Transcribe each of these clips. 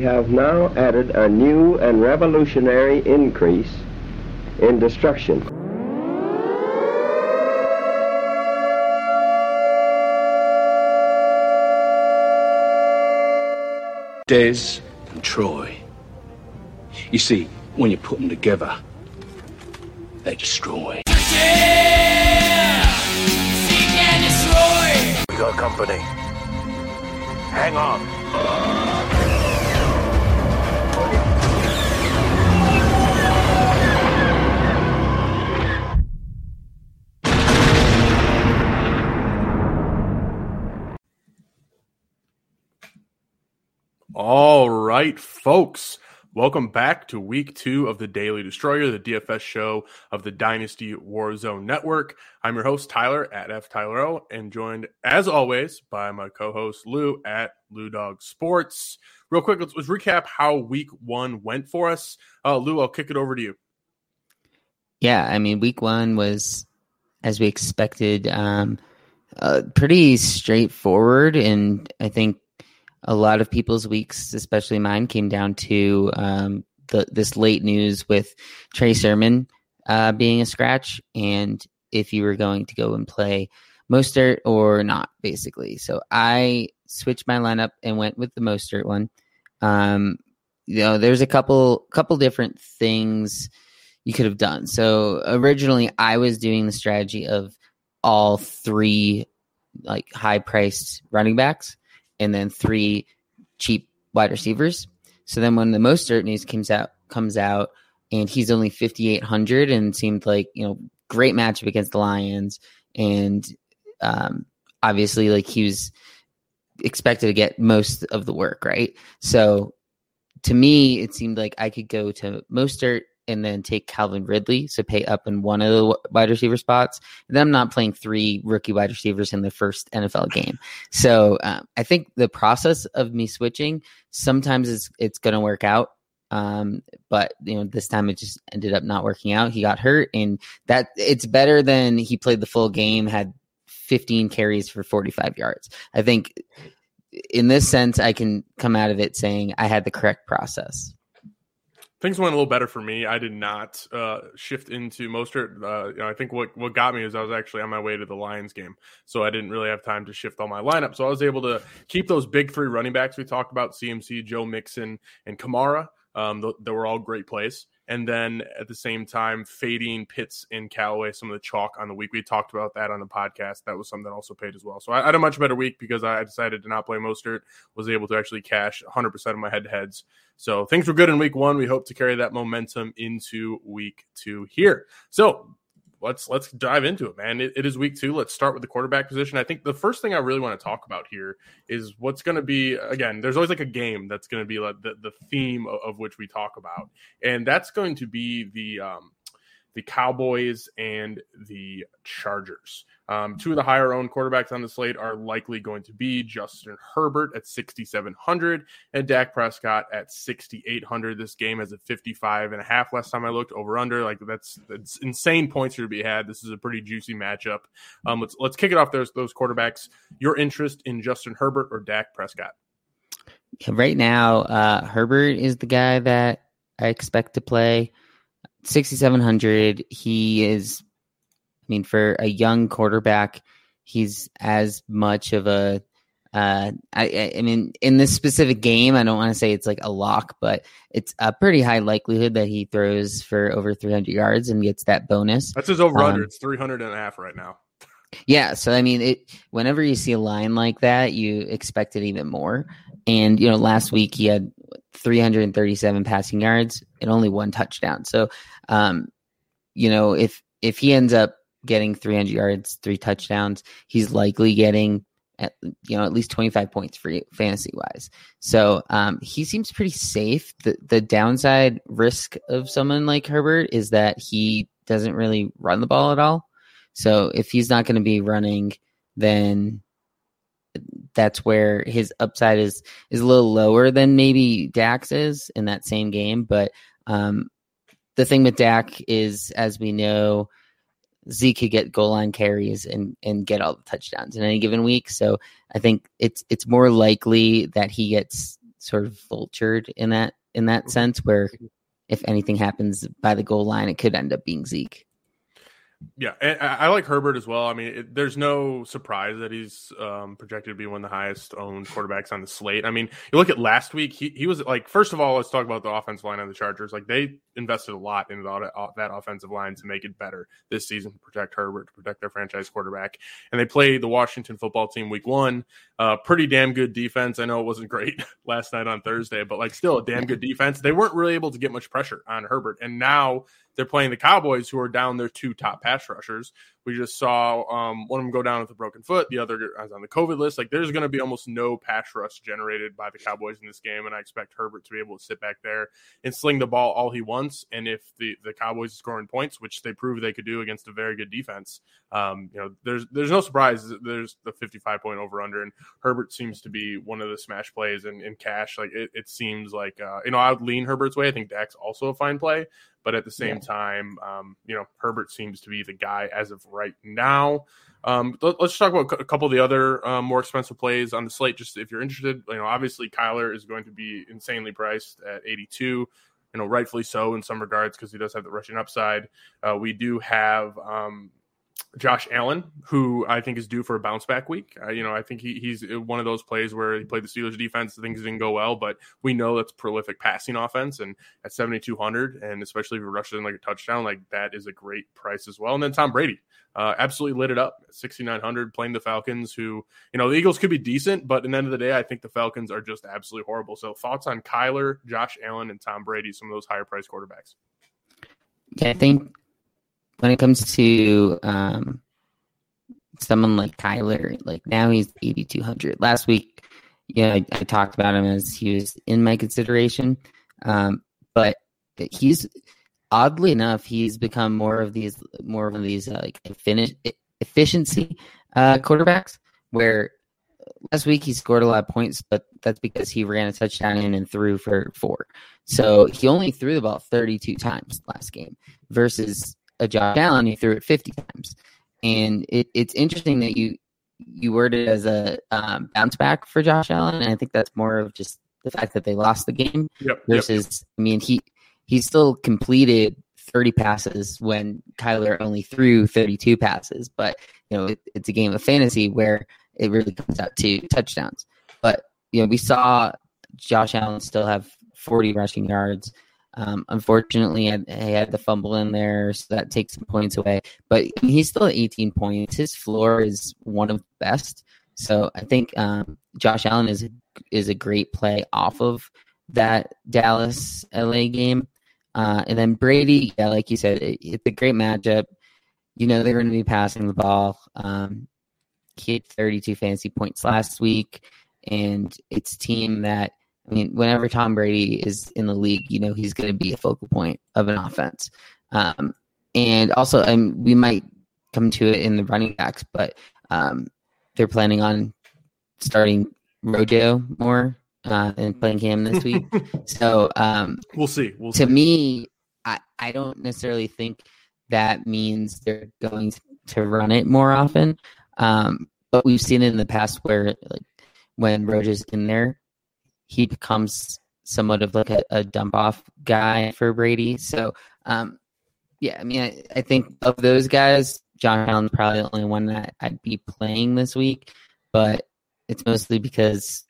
We have now added a new and revolutionary increase in destruction. Dez and Troy. You see, when you put them together, they destroy. We got company. Hang on. Right, folks. Welcome back to week two of the Daily Destroyer, the DFS show of the Dynasty Warzone Network. I'm your host, Tyler at F Tyler O, and joined as always by my co-host Lou at Lou Dog Sports. Real quick, let's, let's recap how week one went for us. Uh, Lou, I'll kick it over to you. Yeah, I mean, week one was as we expected, um, uh, pretty straightforward, and I think a lot of people's weeks, especially mine, came down to um, the, this late news with Trey Sermon uh, being a scratch, and if you were going to go and play Mostert or not, basically. So I switched my lineup and went with the Mostert one. Um, you know, there's a couple couple different things you could have done. So originally, I was doing the strategy of all three like high priced running backs and then three cheap wide receivers. So then when the Mostert news comes out comes out and he's only 5800 and seemed like, you know, great matchup against the Lions and um obviously like he was expected to get most of the work, right? So to me it seemed like I could go to Mostert and then take Calvin Ridley, so pay up in one of the wide receiver spots. And then I'm not playing three rookie wide receivers in the first NFL game. So um, I think the process of me switching sometimes it's it's going to work out. Um, but you know, this time it just ended up not working out. He got hurt, and that it's better than he played the full game, had 15 carries for 45 yards. I think in this sense, I can come out of it saying I had the correct process things went a little better for me. I did not uh, shift into Mostert. Uh, you know, I think what what got me is I was actually on my way to the Lions game, so I didn't really have time to shift all my lineup. So I was able to keep those big three running backs we talked about: CMC, Joe Mixon, and Kamara. Um, th- they were all great plays. And then at the same time, fading Pitts and Callaway, some of the chalk on the week. We talked about that on the podcast. That was something that also paid as well. So I, I had a much better week because I decided to not play Mostert, was able to actually cash 100% of my head to heads. So things were good in week one. We hope to carry that momentum into week two here. So let's let's dive into it, man. It, it is week two. Let's start with the quarterback position. I think the first thing I really want to talk about here is what's going to be again. There's always like a game that's going to be like the the theme of, of, which we talk about, and that's going to be the um, the Cowboys and the Chargers. Um, two of the higher owned quarterbacks on the slate are likely going to be Justin Herbert at 6,700 and Dak Prescott at 6,800. This game has a 55 and a half last time I looked over under. Like that's, that's insane points to be had. This is a pretty juicy matchup. Um, let's, let's kick it off those, those quarterbacks. Your interest in Justin Herbert or Dak Prescott? Right now, uh, Herbert is the guy that I expect to play. 6,700. He is, I mean, for a young quarterback, he's as much of a, uh, I, I mean, in this specific game, I don't want to say it's like a lock, but it's a pretty high likelihood that he throws for over 300 yards and gets that bonus. That's his over under. Um, it's 300 and a half right now. Yeah, so I mean, it. Whenever you see a line like that, you expect it even more. And you know, last week he had 337 passing yards and only one touchdown. So, um, you know, if if he ends up getting 300 yards, three touchdowns, he's likely getting at, you know at least 25 points for fantasy wise. So um, he seems pretty safe. The the downside risk of someone like Herbert is that he doesn't really run the ball at all. So if he's not going to be running, then that's where his upside is is a little lower than maybe Dak's is in that same game. But um, the thing with Dak is, as we know, Zeke could get goal line carries and and get all the touchdowns in any given week. So I think it's it's more likely that he gets sort of vultured in that in that sense where if anything happens by the goal line, it could end up being Zeke. Yeah, and I like Herbert as well. I mean, it, there's no surprise that he's um, projected to be one of the highest owned quarterbacks on the slate. I mean, you look at last week; he, he was like, first of all, let's talk about the offensive line of the Chargers. Like they invested a lot that, uh, that offensive line to make it better this season to protect Herbert, to protect their franchise quarterback. And they played the Washington football team week one. Uh, pretty damn good defense. I know it wasn't great last night on Thursday, but like still a damn good defense. They weren't really able to get much pressure on Herbert, and now they're playing the Cowboys, who are down their two top pass rushers. We just saw um, one of them go down with a broken foot. The other is on the COVID list. Like there's going to be almost no pass rush generated by the Cowboys in this game, and I expect Herbert to be able to sit back there and sling the ball all he wants. And if the the Cowboys are scoring points, which they proved they could do against a very good defense, um, you know, there's there's no surprise. There's the 55 point over under, and Herbert seems to be one of the smash plays in, in cash. Like it, it seems like uh, you know I would lean Herbert's way. I think Dak's also a fine play, but at the same yeah. time, um, you know, Herbert seems to be the guy as of right now. Um, let, us talk about a couple of the other um, more expensive plays on the slate. Just if you're interested, you know, obviously Kyler is going to be insanely priced at 82. You know, rightfully so in some regards because he does have the rushing upside. Uh, we do have um, Josh Allen, who I think is due for a bounce back week. Uh, you know, I think he, he's one of those plays where he played the Steelers defense, things didn't go well, but we know that's prolific passing offense. And at 7,200, and especially if he rushes in like a touchdown, like that is a great price as well. And then Tom Brady uh, absolutely lit it up 6,900 playing the Falcons, who, you know, the Eagles could be decent, but at the end of the day, I think the Falcons are just absolutely horrible. So thoughts on Kyler, Josh Allen, and Tom Brady, some of those higher price quarterbacks? Yeah, I think when it comes to um, someone like Kyler, like now he's 8,200. Last week, yeah, I, I, talked about him as he was in my consideration. Um, but he's oddly enough, he's become more of these, more of these uh, like finish, efficiency uh, quarterbacks where last week he scored a lot of points, but that's because he ran a touchdown in and threw for four. So he only threw the ball 32 times last game versus a Josh Allen, he threw it 50 times. And it, it's interesting that you you word it as a um, bounce back for Josh Allen, and I think that's more of just the fact that they lost the game yep, versus. Yep. I mean, he he still completed 30 passes when Kyler only threw 32 passes, but you know it, it's a game of fantasy where it really comes out to touchdowns. But you know, we saw Josh Allen still have 40 rushing yards. Um, unfortunately, I, had the fumble in there, so that takes some points away. But he's still at 18 points. His floor is one of the best. So I think um, Josh Allen is is a great play off of that Dallas LA game. Uh, and then Brady, yeah, like you said, it, it's a great matchup. You know they're going to be passing the ball. Um, he had 32 fantasy points last week, and it's team that I mean, whenever Tom Brady is in the league, you know he's going to be a focal point of an offense. Um, and also, um, we might come to it in the running backs, but um, they're planning on starting Rojo more uh, and playing Cam this week. so um, we'll see. We'll to see. me, I, I don't necessarily think that means they're going to run it more often. Um, but we've seen it in the past where like when Rojo's in there, he becomes somewhat of like a, a dump off guy for Brady. So, um, yeah, I mean, I, I, think of those guys, Josh Allen's probably the only one that I'd be playing this week, but it's mostly because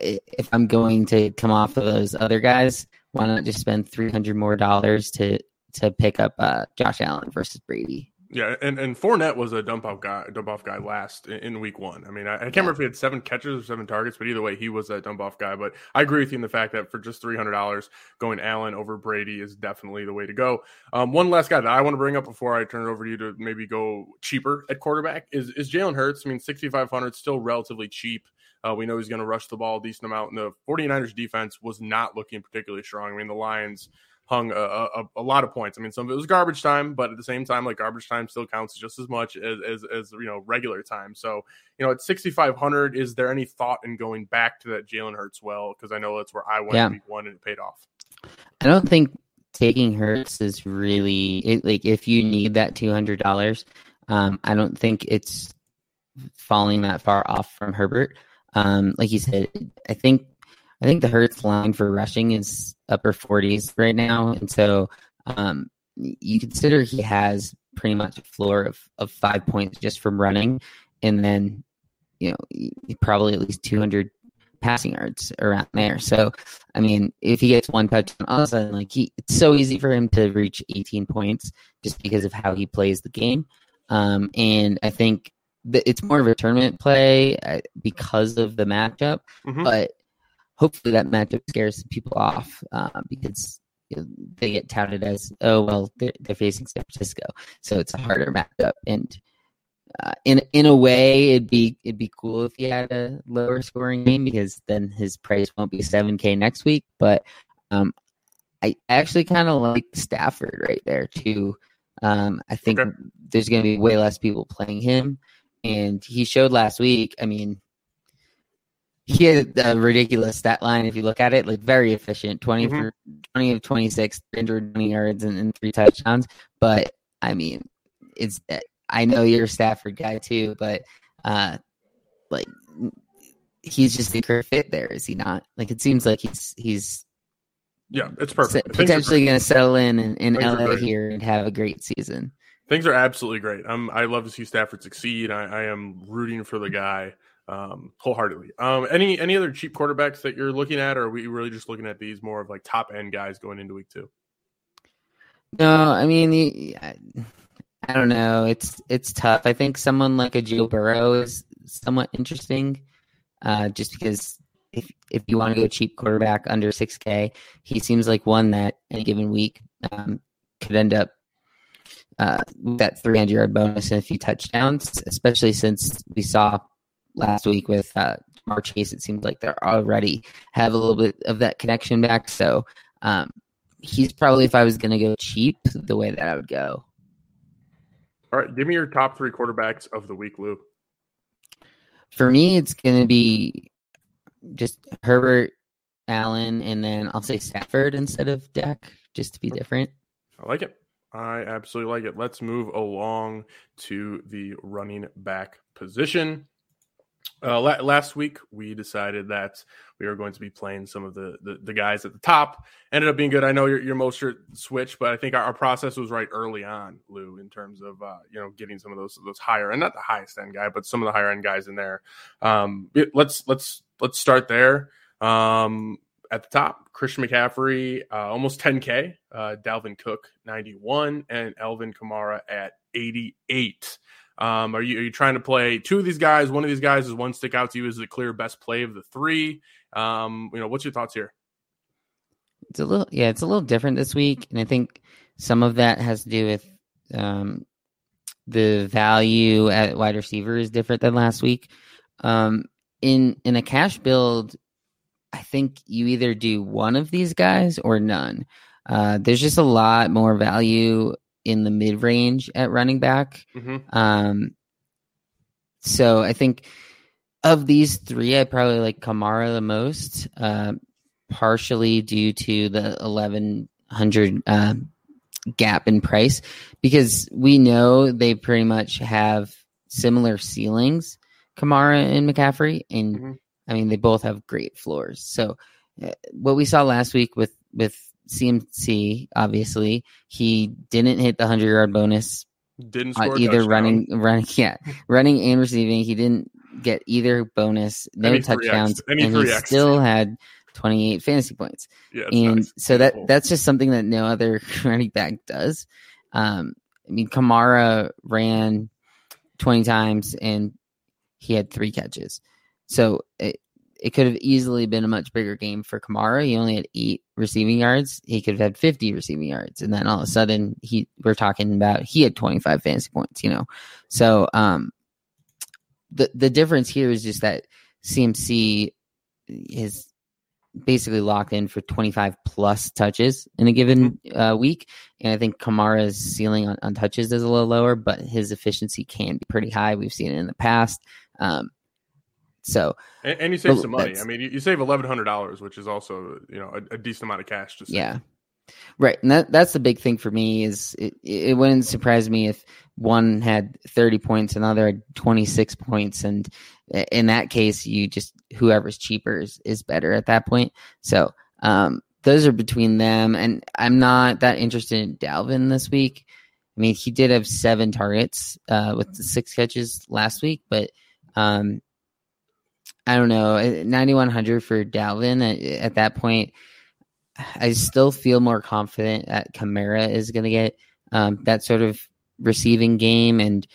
if I'm going to come off of those other guys, why not just spend three hundred more dollars to to pick up uh, Josh Allen versus Brady? Yeah, and and Fournette was a dump off guy, dump off guy last in, in week one. I mean, I, I can't yeah. remember if he had seven catches or seven targets, but either way, he was a dump off guy. But I agree with you in the fact that for just three hundred dollars, going Allen over Brady is definitely the way to go. Um, one last guy that I want to bring up before I turn it over to you to maybe go cheaper at quarterback is is Jalen Hurts. I mean, sixty five hundred still relatively cheap. Uh, we know he's going to rush the ball a decent amount. And the 49ers defense was not looking particularly strong. I mean, the Lions hung a, a, a, lot of points. I mean, some of it was garbage time, but at the same time, like garbage time still counts just as much as, as, as you know, regular time. So, you know, at 6,500, is there any thought in going back to that Jalen Hurts well? Because I know that's where I went yeah. week one and it paid off. I don't think taking Hurts is really it, like if you need that $200, um, I don't think it's falling that far off from Herbert. Um, like you said, I think I think the Hurts line for rushing is upper 40s right now, and so um, you consider he has pretty much a floor of of five points just from running, and then you know probably at least 200 passing yards around there. So, I mean, if he gets one touchdown, all of a sudden, like he, it's so easy for him to reach 18 points just because of how he plays the game. Um, and I think that it's more of a tournament play uh, because of the matchup, Mhm. but hopefully that matchup scares some people off uh, because you know, they get touted as, oh well, they're, they're facing San Francisco, so it's a harder matchup. And uh, in in a way, it'd be it'd be cool if he had a lower scoring game because then his price won't be seven k next week. But um, I actually kind of like Stafford right there too. Um, I think Okay. there's going to be way less people playing him, and he showed last week. I mean, he had a ridiculous stat line if you look at it, like very efficient 20 Mhm. for 20 of 26, 320 yards and, and three touchdowns. But I mean, it's I know you're a Stafford guy too, but uh, like he's just a great fit there, is he not? Like it seems like he's he's Yeah, it's perfect. Potentially going to settle in in, in LA here and have a great season. Things are absolutely great. I'm, I love to see Stafford succeed. I, I am rooting for the guy um, wholeheartedly. Um, any any other cheap quarterbacks that you're looking at, or are we really just looking at these more of like top end guys going into week two? No, I mean, I, don't know. It's it's tough. I think someone like a Joe Burrow is somewhat interesting, uh, just because if if you want to go cheap quarterback under six K, he seems like one that any given week um, could end up uh, with that three hundred yard bonus and a few touchdowns. Especially since we saw last week with uh, Ja'Marr Chase, it seems like they're already have a little bit of that connection back. So. Um, he's probably if I was going to go cheap, the way that I would go. All right, give me your top three quarterbacks of the week, Lou. For me, it's going to be just Herbert, Allen, and then I'll say Stafford instead of Dak, just to be different. I like it. I absolutely like it. Let's move along to the running back position. Uh, la- last week, we decided that we were going to be playing some of the, the, the guys at the top. Ended up being good. I know your, your Mostert switch, but I think our, our process was right early on, Lou, in terms of uh, you know getting some of those those higher and not the highest end guy, but some of the higher end guys in there. Um, let's let's let's start there. Um, at the top, Christian McCaffrey, uh, almost 10K. Uh, Dalvin Cook, 91, and Alvin Kamara at 88. Um, are you are you trying to play two of these guys? One of these guys is one stick out to you as the clear best play of the three. Um, you know, what's your thoughts here? It's a little, yeah, it's a little different this week, and I think some of that has to do with um, the value at wide receiver is different than last week. Um, in in a cash build, I think you either do one of these guys or none. Uh, there's just a lot more value in the mid range at running back. Mm-hmm. Um, so I think of these three, I probably like Kamara the most, uh, partially due to the eleven hundred uh, gap in price, because we know they pretty much have similar ceilings, Kamara and McCaffrey, and Mhm. I mean they both have great floors. So uh, what we saw last week with with CMC, obviously he didn't hit the hundred yard bonus Didn't uh, score a either running, running, yeah, running and receiving. He didn't get either bonus, no 3X'd touchdowns, and he and he 3X'd. still had 28 fantasy points. Yeah, and nice. so that that's just something that no other running back does. Um, I mean, Kamara ran 20 times and he had three catches. So it, it could have easily been a much bigger game for Kamara. He only had eight receiving yards. He could have had 50 receiving yards. And then all of a sudden he we're talking about he had 25 fantasy points, you know. So um the the difference here is just that CMC is basically locked in for 25 plus touches in a given uh, week. And I think Kamara's ceiling on, on touches is a little lower, but his efficiency can be pretty high. We've seen it in the past. Um, so and, and you save some money. I mean, you, you save eleven hundred dollars, which is also you know a, a decent amount of cash. To save. yeah, Right, and that that's the big thing for me is it, it wouldn't surprise me if one had 30 points, another had 26 points, and in that case, you just whoever's cheaper is, is better at that point. So um, those are between them, and I'm not that interested in Dalvin this week. I mean, he did have seven targets uh, with the six catches last week, but um, I don't know, 9100 for Dalvin at, at that point. I still feel more confident that Kamara is going to get um, that sort of receiving game, and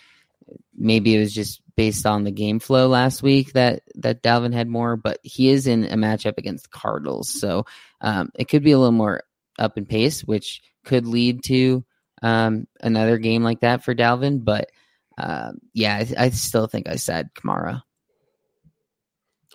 maybe it was just based on the game flow last week that that Dalvin had more. But he is in a matchup against Cardinals, so um, it could be a little more up in pace, which could lead to um, another game like that for Dalvin. But uh, yeah, I, I still think I said Kamara.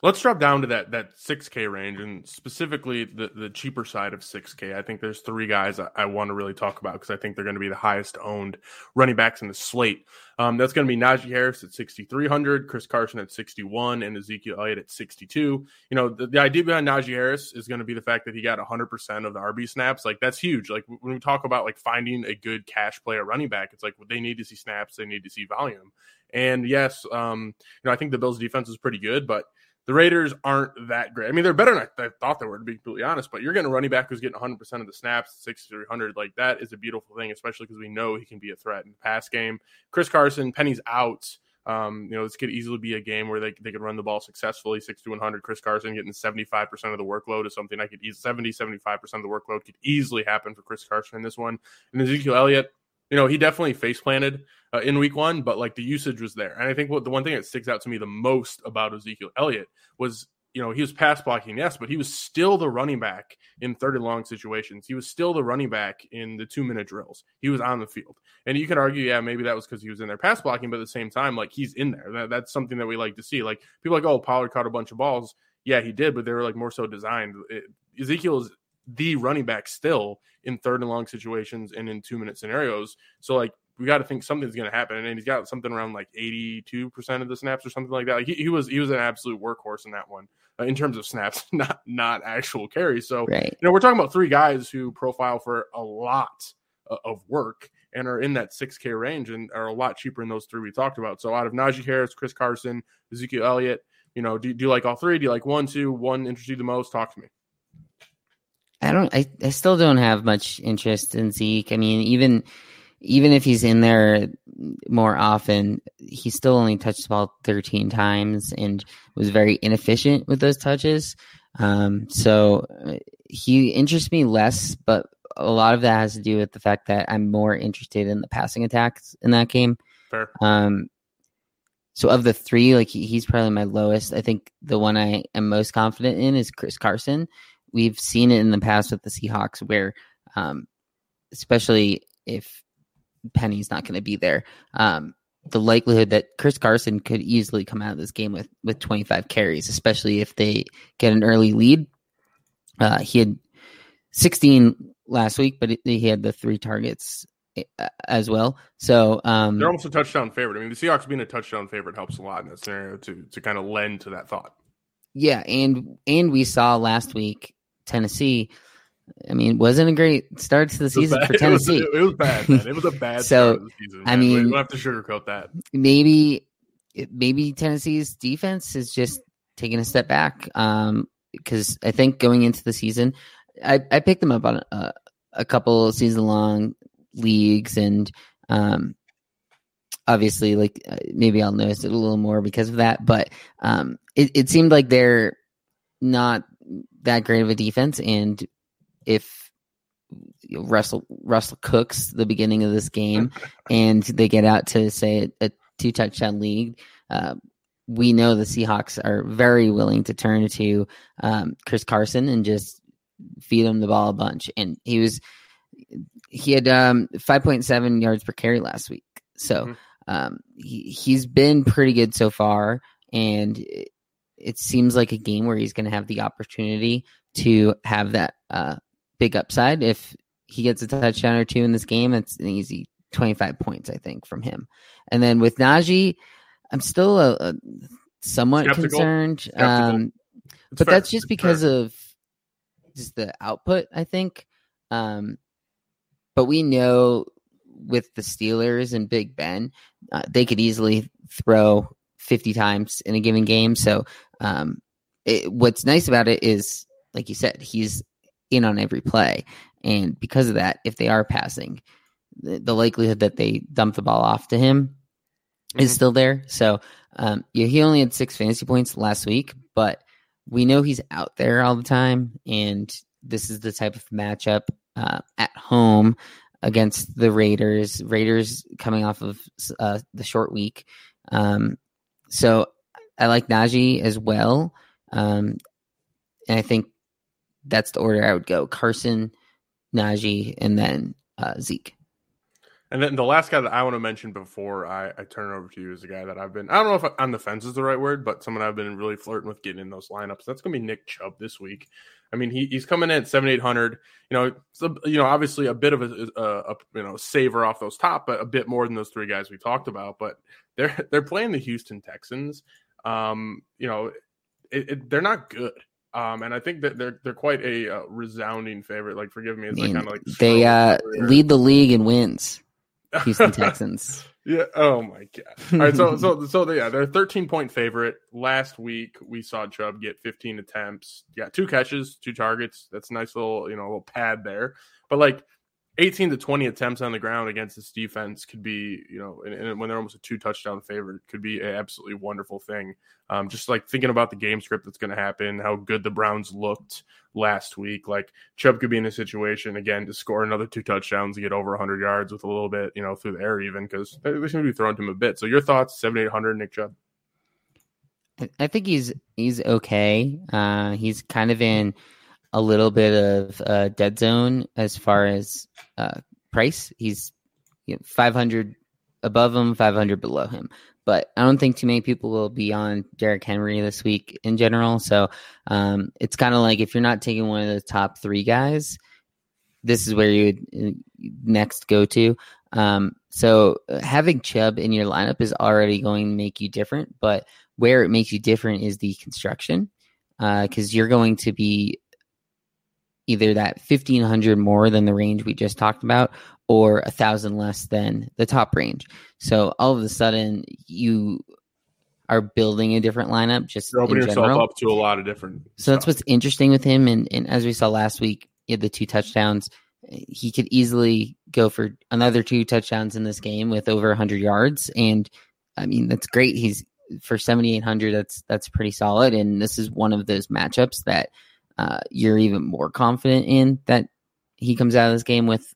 Let's drop down to that that 6K range and specifically the, the cheaper side of 6K. I think there's three guys I, I want to really talk about because I think they're going to be the highest owned running backs in the slate. Um, that's going to be Najee Harris at 6,300, Chris Carson at 61, and Ezekiel Elliott at 62. You know, the, the idea behind Najee Harris is going to be the fact that he got 100% of the RB snaps. Like, that's huge. Like, when we talk about like finding a good cash player running back, it's like they need to see snaps, they need to see volume. And yes, um, you know, I think the Bills defense is pretty good, but the Raiders aren't that great. I mean, they're better than I, thought they were, to be completely honest. But you're getting a running back who's getting 100 percent of the snaps, 6,300. Like that is a beautiful thing, especially because we know he can be a threat in the pass game. Chris Carson, Penny's out. Um, you know, this could easily be a game where they, they could run the ball successfully. Six to 100. Chris Carson getting 75% of the workload is something I could easily 70, 75% of the workload could easily happen for Chris Carson in this one. And Ezekiel Elliott, you know, he definitely face planted uh, in week one, but like the usage was there. And I think what the one thing that sticks out to me the most about Ezekiel Elliott was you know, he was pass blocking, yes, but he was still the running back in third and long situations. He was still the running back in the two minute drills. He was on the field. And you could argue, yeah, maybe that was because he was in there pass blocking, but at the same time, like he's in there. That, that's something that we like to see. Like people like, oh, Pollard caught a bunch of balls. Yeah, he did, but they were like more so designed. It, Ezekiel is the running back still in third and long situations and in two minute scenarios. So like we got to think something's going to happen. And he's got something around like 82% of the snaps or something like that. Like he, he was, he was an absolute workhorse in that one uh, in terms of snaps, not, not actual carries. So, right. you know, we're talking about three guys who profile for a lot uh, of work and are in that 6K range and are a lot cheaper than those three we talked about. So out of Najee Harris, Chris Carson, Ezekiel Elliott, you know, do, do you like all three? Do you like one, two, one interest you the most? Talk to me. I don't, I, I still don't have much interest in Zeke. I mean, even, even if he's in there more often, he still only touched the ball 13 times and was very inefficient with those touches. Um, so uh, he interests me less, but a lot of that has to do with the fact that I'm more interested in the passing attacks in that game. Fair. Um, so of the three, like he, he's probably my lowest. I think the one I am most confident in is Chris Carson. We've seen it in the past with the Seahawks where, um, especially if Penny's not going to be there. Um, the likelihood that Chris Carson could easily come out of this game with with 25 carries, especially if they get an early lead. Uh, he had 16 last week, but he had the three targets uh, as well. So um, they're almost a touchdown favorite. I mean, the Seahawks being a touchdown favorite helps a lot in that scenario to to kind of lend to that thought. Yeah, and and we saw last week Tennessee I mean, wasn't a great start to the season for Tennessee. It was, it was, bad. Man. It was a bad so, start of the season. I mean, we don't have to sugarcoat that. Maybe, maybe Tennessee's defense is just taking a step back. Um, because I think going into the season, I, I picked them up on a, a couple season long leagues, and um, obviously, like uh, maybe I'll notice it a little more because of that. But um, it, it seemed like they're not that great of a defense, and if Russell Russell cooks the beginning of this game and they get out to say a, a two touchdown league, uh, we know the Seahawks are very willing to turn to um, Chris Carson and just feed him the ball a bunch. And he was he had um, 5.7 yards per carry last week, so mm-hmm. um, he he's been pretty good so far, and it, seems like a game where he's going to have the opportunity to have that uh, big upside. If he gets a touchdown or two in this game, it's an easy 25 points, I think, from him. And then with Najee, I'm still a, a somewhat Skeptical. concerned. Skeptical. Um, but fair. that's just because of just the output, I think. Um, but we know with the Steelers and Big Ben, uh, they could easily throw 50 times in a given game. So, um, it, what's nice about it is, like you said, he's in on every play. And because of that, if they are passing, the, the likelihood that they dump the ball off to him mm-hmm. is still there. So, um, yeah, he only had six fantasy points last week, but we know he's out there all the time. And this is the type of matchup uh, at home against the Raiders. Raiders coming off of uh, the short week. Um, so I like Najee as well. Um, and I think that's the order I would go Carson, Najee, and then uh, Zeke. And then the last guy that I want to mention before I, I turn it over to you is a guy that I've been, I don't know if on the fence is the right word, but someone I've been really flirting with getting in those lineups. That's going to be Nick Chubb this week. I mean, he, he's coming in at seven eight hundred. You know, a, you know, obviously a bit of a, a, a, you know saver off those top, but a bit more than those three guys we talked about. But they're they're playing the Houston Texans. Um, you know, it, it, they're not good. Um, and I think that they're they're quite a uh, resounding favorite. Like, forgive me, it's like kind of like they uh, lead the league in wins. Houston Texans. Yeah. Oh my god. All right. So so so yeah, they're a 13 point favorite. Last week we saw Chubb get 15 attempts. Yeah, two catches, two targets. That's a nice little you know little pad there. But like 18 to 20 attempts on the ground against this defense could be, you know, and, and when they're almost a two touchdown favorite, could be an absolutely wonderful thing. Um, just like thinking about the game script that's going to happen, how good the Browns looked last week. Like Chubb could be in a situation again to score another two touchdowns and get over 100 yards with a little bit, you know, through the air even because they seem to be throwing to him a bit. So your thoughts, 7 800 Nick Chubb? I think he's he's okay. Uh, he's kind of in a little bit of uh, dead zone as far as uh, price. He's you know, 500 above him, 500 below him. But I don't think too many people will be on Derrick Henry this week in general. So um, it's kind of like if you're not taking one of the top three guys, this is where you would uh, next go to. Um, so having Chubb in your lineup is already going to make you different. But where it makes you different is the construction because uh, you're going to be either that 1500 more than the range we just talked about or a thousand less than the top range. So all of a sudden you are building a different lineup just You're opening yourself up to a lot of different So stuff. that's what's interesting with him and, and as we saw last week, he had the two touchdowns. He could easily go for another two touchdowns in this game with over 100 yards and I mean that's great. He's for 7800 that's that's pretty solid and this is one of those matchups that uh, you're even more confident in that he comes out of this game with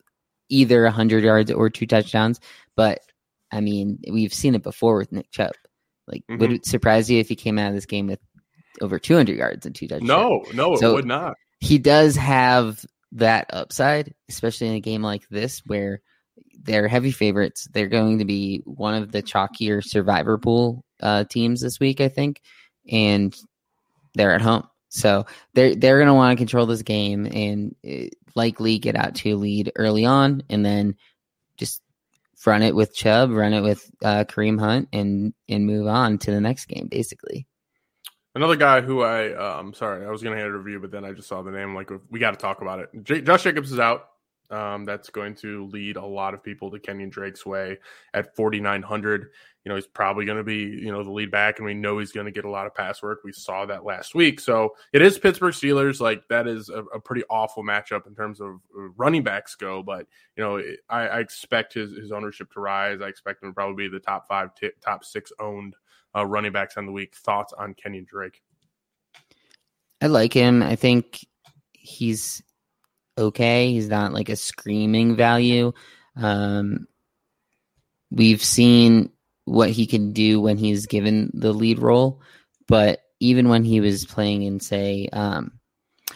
either 100 yards or two touchdowns. But I mean, we've seen it before with Nick Chubb. Like, mm-hmm. would it surprise you if he came out of this game with over 200 yards and two touchdowns? No, no, so it would not. He does have that upside, especially in a game like this where they're heavy favorites. They're going to be one of the chalkier survivor pool uh, teams this week, I think, and they're at home. So they're they're going to want to control this game and uh, likely get out to a lead early on, and then just run it with Chubb, run it with uh, Kareem Hunt, and and move on to the next game, basically. Another guy who I, um, sorry, I was going to hand a review, but then I just saw the name. Like, we got to talk about it. J- Josh Jacobs is out. Um, that's going to lead a lot of people to Kenyon Drake's way at 4,900 you know, he's probably going to be, you know, the lead back, and we know he's going to get a lot of pass work. We saw that last week. So it is Pittsburgh Steelers. Like, that is a, a pretty awful matchup in terms of uh, running backs go. But, you know, I, I, expect his, his ownership to rise. I expect him to probably be the top five, t- top six owned uh, running backs on the week. Thoughts on Kenyon Drake? I like him. I think he's okay. He's not like a screaming value. Um, we've seen what he can do when he's given the lead role. But even when he was playing in, say, um,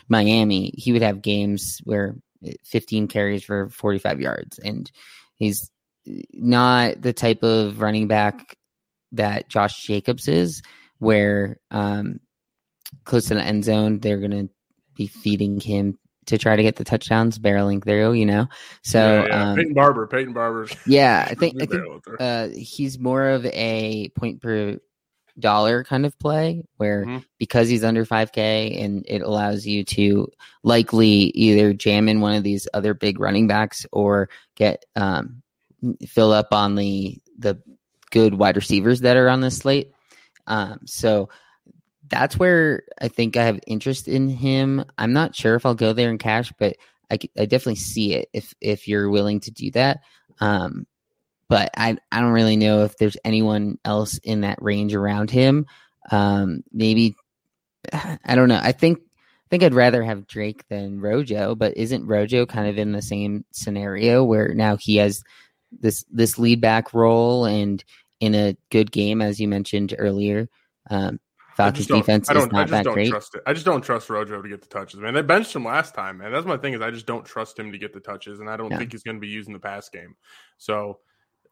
Miami, he would have games where 15 carries for 45 yards. And he's not the type of running back that Josh Jacobs is, where um, close to the end zone, they're going to be feeding him to try to get the touchdowns barreling through, you know. So yeah, yeah. Um, Peyton Barber, Peyton Barber. Yeah, I think I think uh, he's more of a point per dollar kind of play where Mhm. because he's under 5k and it allows you to likely either jam in one of these other big running backs or get um fill up on the the good wide receivers that are on this slate um so that's where I think I have interest in him. I'm not sure if I'll go there in cash, but I, I definitely see it if if you're willing to do that. Um, but I I don't really know if there's anyone else in that range around him. Um, maybe I don't know. I think I think I'd rather have Drake than Rojo, but isn't Rojo kind of in the same scenario where now he has this this lead back role and in a good game as you mentioned earlier. Um, Falcons defense I is just that don't great. trust it. I just don't trust Rojo to get the touches, man. They benched him last time, man. That's my thing is I just don't trust him to get the touches, and I don't Yeah. think he's going to be using the pass game. So,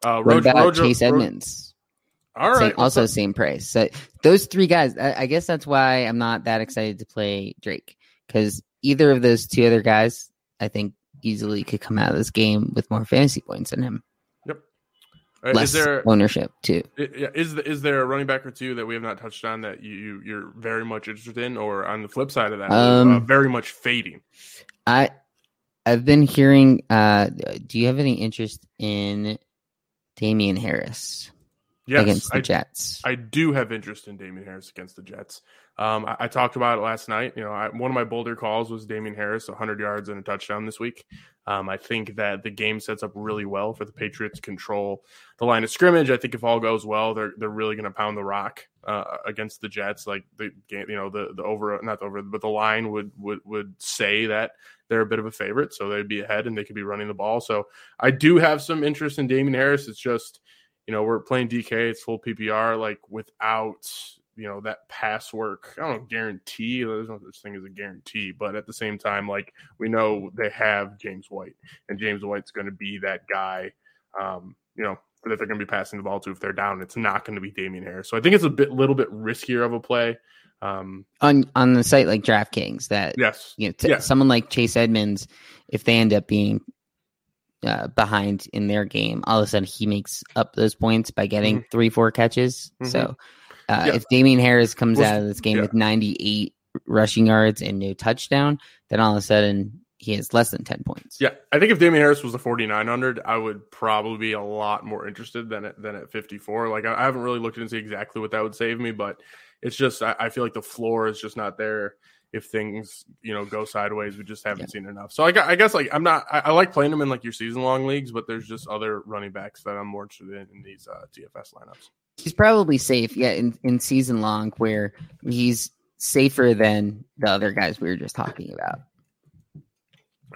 uh, What Rojo, about Rojo, Chase Edmonds? all Same- also up? same price. So those three guys, I, I guess that's why I'm not that excited to play Drake because either of those two other guys, I think easily could come out of this game with more fantasy points than him. Uh, Less is there ownership too. yeah, is is there a running back or two that we have not touched on that you, you you're very much interested in, or on the flip side of that, Um, uh, very much fading? I I've been hearing. Uh, do you have any interest in Damien Harris Yes, against the I, Jets? I do have interest in Damien Harris against the Jets. Um, I, I talked about it last night. You know, I, one of my bolder calls was Damien Harris, 100 yards and a touchdown this week. Um, I think that the game sets up really well for the Patriots to control the line of scrimmage. I think if all goes well, they're they're really going to pound the rock uh, against the Jets. Like the game, you know, the the over not the over, but the line would would would say that they're a bit of a favorite, so they'd be ahead and they could be running the ball. So I do have some interest in Damien Harris. It's just you know, we're playing DK, it's full PPR, like without, you know, that pass work. I don't guarantee, there's no such thing as a guarantee, but at the same time, like we know they have James White, and James White's going to be that guy, um, you know, that they're going to be passing the ball to if they're down. It's not going to be Damien Harris. So I think it's a bit, little bit riskier of a play. Um, on on the site like DraftKings that yes. you know, t- Yeah. someone like Chase Edmonds, if they end up being uh, behind in their game, all of a sudden he makes up those points by getting three, four catches. Mhm. So uh, Yeah. if Damien Harris comes Well, out of this game yeah. with 98 rushing yards and no touchdown, then all of a sudden he has less than 10 points. Yeah, I think if Damien Harris was a 4900, I would probably be a lot more interested than at, than at 54. Like I, I haven't really looked into exactly what that would save me, but it's just I, I feel like the floor is just not there. If things you know go sideways, we just haven't Yeah. seen enough. So I, I guess like I'm not. I, I like playing them in like your season long leagues, but there's just other running backs that I'm more interested in in these uh, DFS lineups. He's probably safe, yeah, in, in season long where he's safer than the other guys we were just talking about.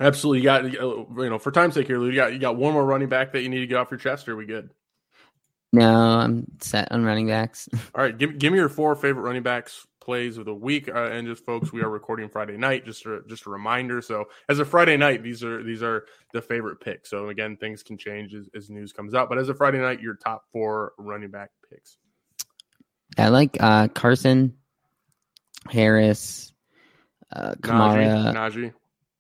Absolutely, you got uh, you know for time's sake here, Lou, you got you got one more running back that you need to get off your chest. Or are we good? No, I'm set on running backs. All right, give, give me your four favorite running backs plays of the week, uh, and just folks, we are recording Friday night. Just a, just a reminder. So as a Friday night, these are these are the favorite picks. So again, things can change as, as news comes out. But as a Friday night, your top four running back picks. I like uh, Carson, Harris, uh, Kamara, Najee,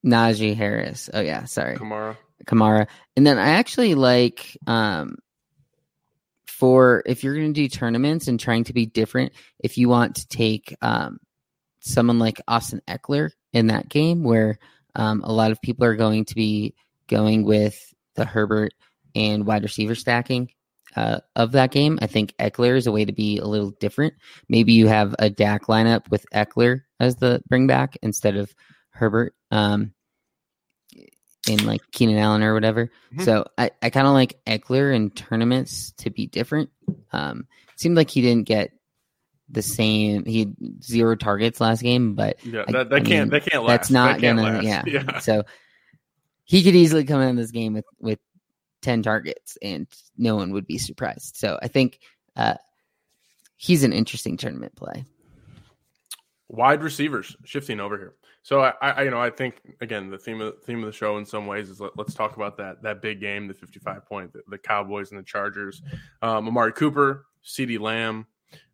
Najee Harris. Oh yeah, sorry, Kamara. Kamara. And then I actually like um for if you're going to do tournaments and trying to be different, if you want to take um someone like Austin Ekeler in that game where um a lot of people are going to be going with the Herbert and wide receiver stacking uh, of that game. I think Ekeler is a way to be a little different. Maybe you have a Dak lineup with Ekeler as the bring back instead of Herbert. Um, in like Keenan Allen or whatever. Mhm. So I, I kind of like Ekeler in tournaments to be different. Um, seemed like he didn't get the same. He had zero targets last game, but Yeah, I- that, that I can't mean, that can't last. that's not That gonna. last. Yeah. yeah. So he could easily come in this game with with ten targets, and no one would be surprised. So I think uh, he's an interesting tournament play. wide receivers shifting over here. So I, I, you know, I think again the theme of theme of the show in some ways is let, us talk about that that big game, the fifty-five point, the, the Cowboys and the Chargers. Um, Amari Cooper, CeeDee Lamb,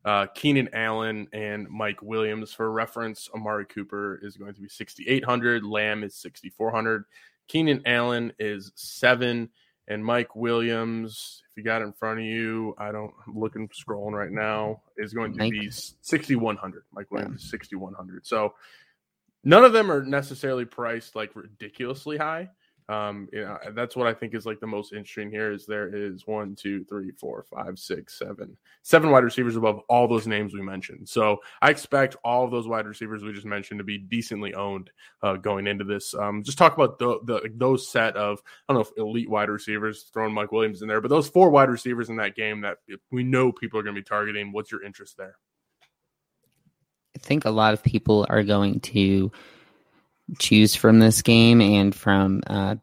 uh, Keenan Allen, and Mike Williams. For reference, Amari Cooper is going to be sixty-eight hundred, Lamb is sixty-four hundred, Keenan Allen is seven, and Mike Williams, if you got it in front of you, I don't I'm looking scrolling right now, is going to Mike- be 6100. Mike Williams is 6100. So none of them are necessarily priced like ridiculously high. Um, you know, that's what I think is like the most interesting here is there is one, two, three, four, five, six, seven, seven wide receivers above all those names we mentioned. So I expect all of those wide receivers we just mentioned to be decently owned uh, going into this. Um, just talk about the, the those set of I don't know if elite wide receivers throwing Mike Williams in there, but those four wide receivers in that game that we know people are going to be targeting. What's your interest there? I think a lot of people are going to choose from this game and from uh,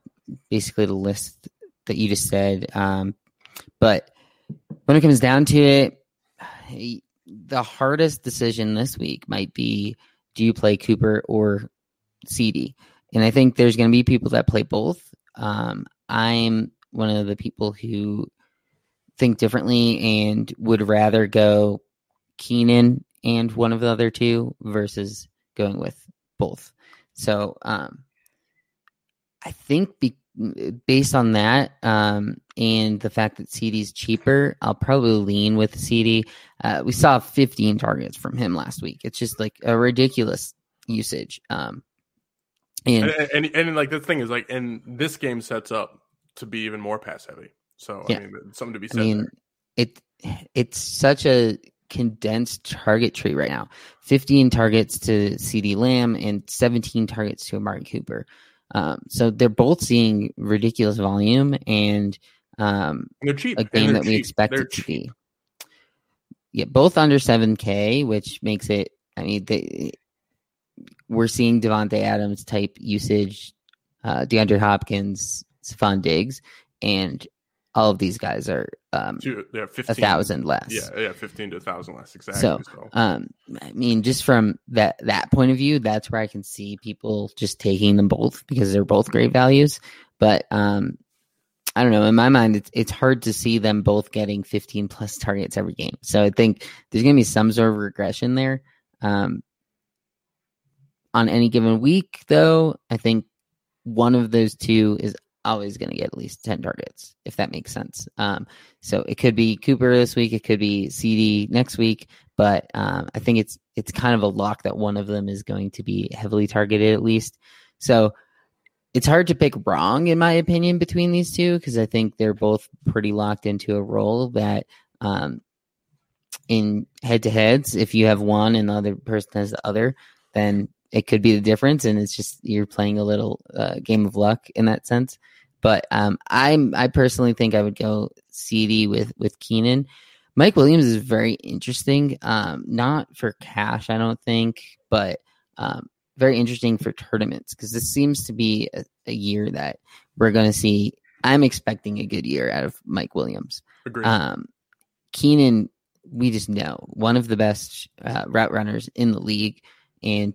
basically the list that you just said. Um, but when it comes down to it, the hardest decision this week might be do you play Cooper or CeeDee? And I think there's going to be people that play both. Um, I'm one of the people who think differently and would rather go Keenan and one of the other two versus going with both. So um, I think be, based on that um, and the fact that CeeDee is cheaper, I'll probably lean with CeeDee. Uh, we saw 15 targets from him last week. It's just like a ridiculous usage. Um, and, And, and and like the thing is like, and this game sets up to be even more pass heavy. So Yeah. I mean, something to be said. I mean, there. it it's such a condensed target tree right now. 15 targets to CeeDee Lamb and 17 targets to Amari Cooper. Um, so they're both seeing ridiculous volume and um, they're cheap. a game that we expect They're it to cheap. be. Yeah, both under 7K, which makes it, I mean, they, we're seeing Davante Adams type usage, uh, DeAndre Hopkins, Stefon Diggs, and all of these guys are um, Two- they're 15, a thousand less. Yeah, yeah, fifteen to a thousand less exactly. So, So, Um, I mean, just from that that point of view, that's where I can see people just taking them both because they're both great values. But um, I don't know. In my mind, it's it's hard to see them both getting 15 plus targets every game. So I think there's going to be some sort of regression there. Um, on any given week, though, I think one of those two is always going to get at least 10 targets, if that makes sense. Um, so it could be Cooper this week, it could be CeeDee next week, but um, I think it's it's kind of a lock that one of them is going to be heavily targeted at least. So it's hard to pick wrong in my opinion between these two because I think they're both pretty locked into a role that um, in head to heads, if you have one and the other person has the other, then it could be the difference, and it's just you're playing a little uh, game of luck in that sense. But um, I'm I personally think I would go CeeDee with with Keenan. Mike Williams is very interesting. Um, not for cash, I don't think, but um, very interesting for tournaments because this seems to be a, a year that we're going to see. I'm expecting a good year out of Mike Williams. agreed. Um, Keenan, we just know one of the best uh, route runners in the league, and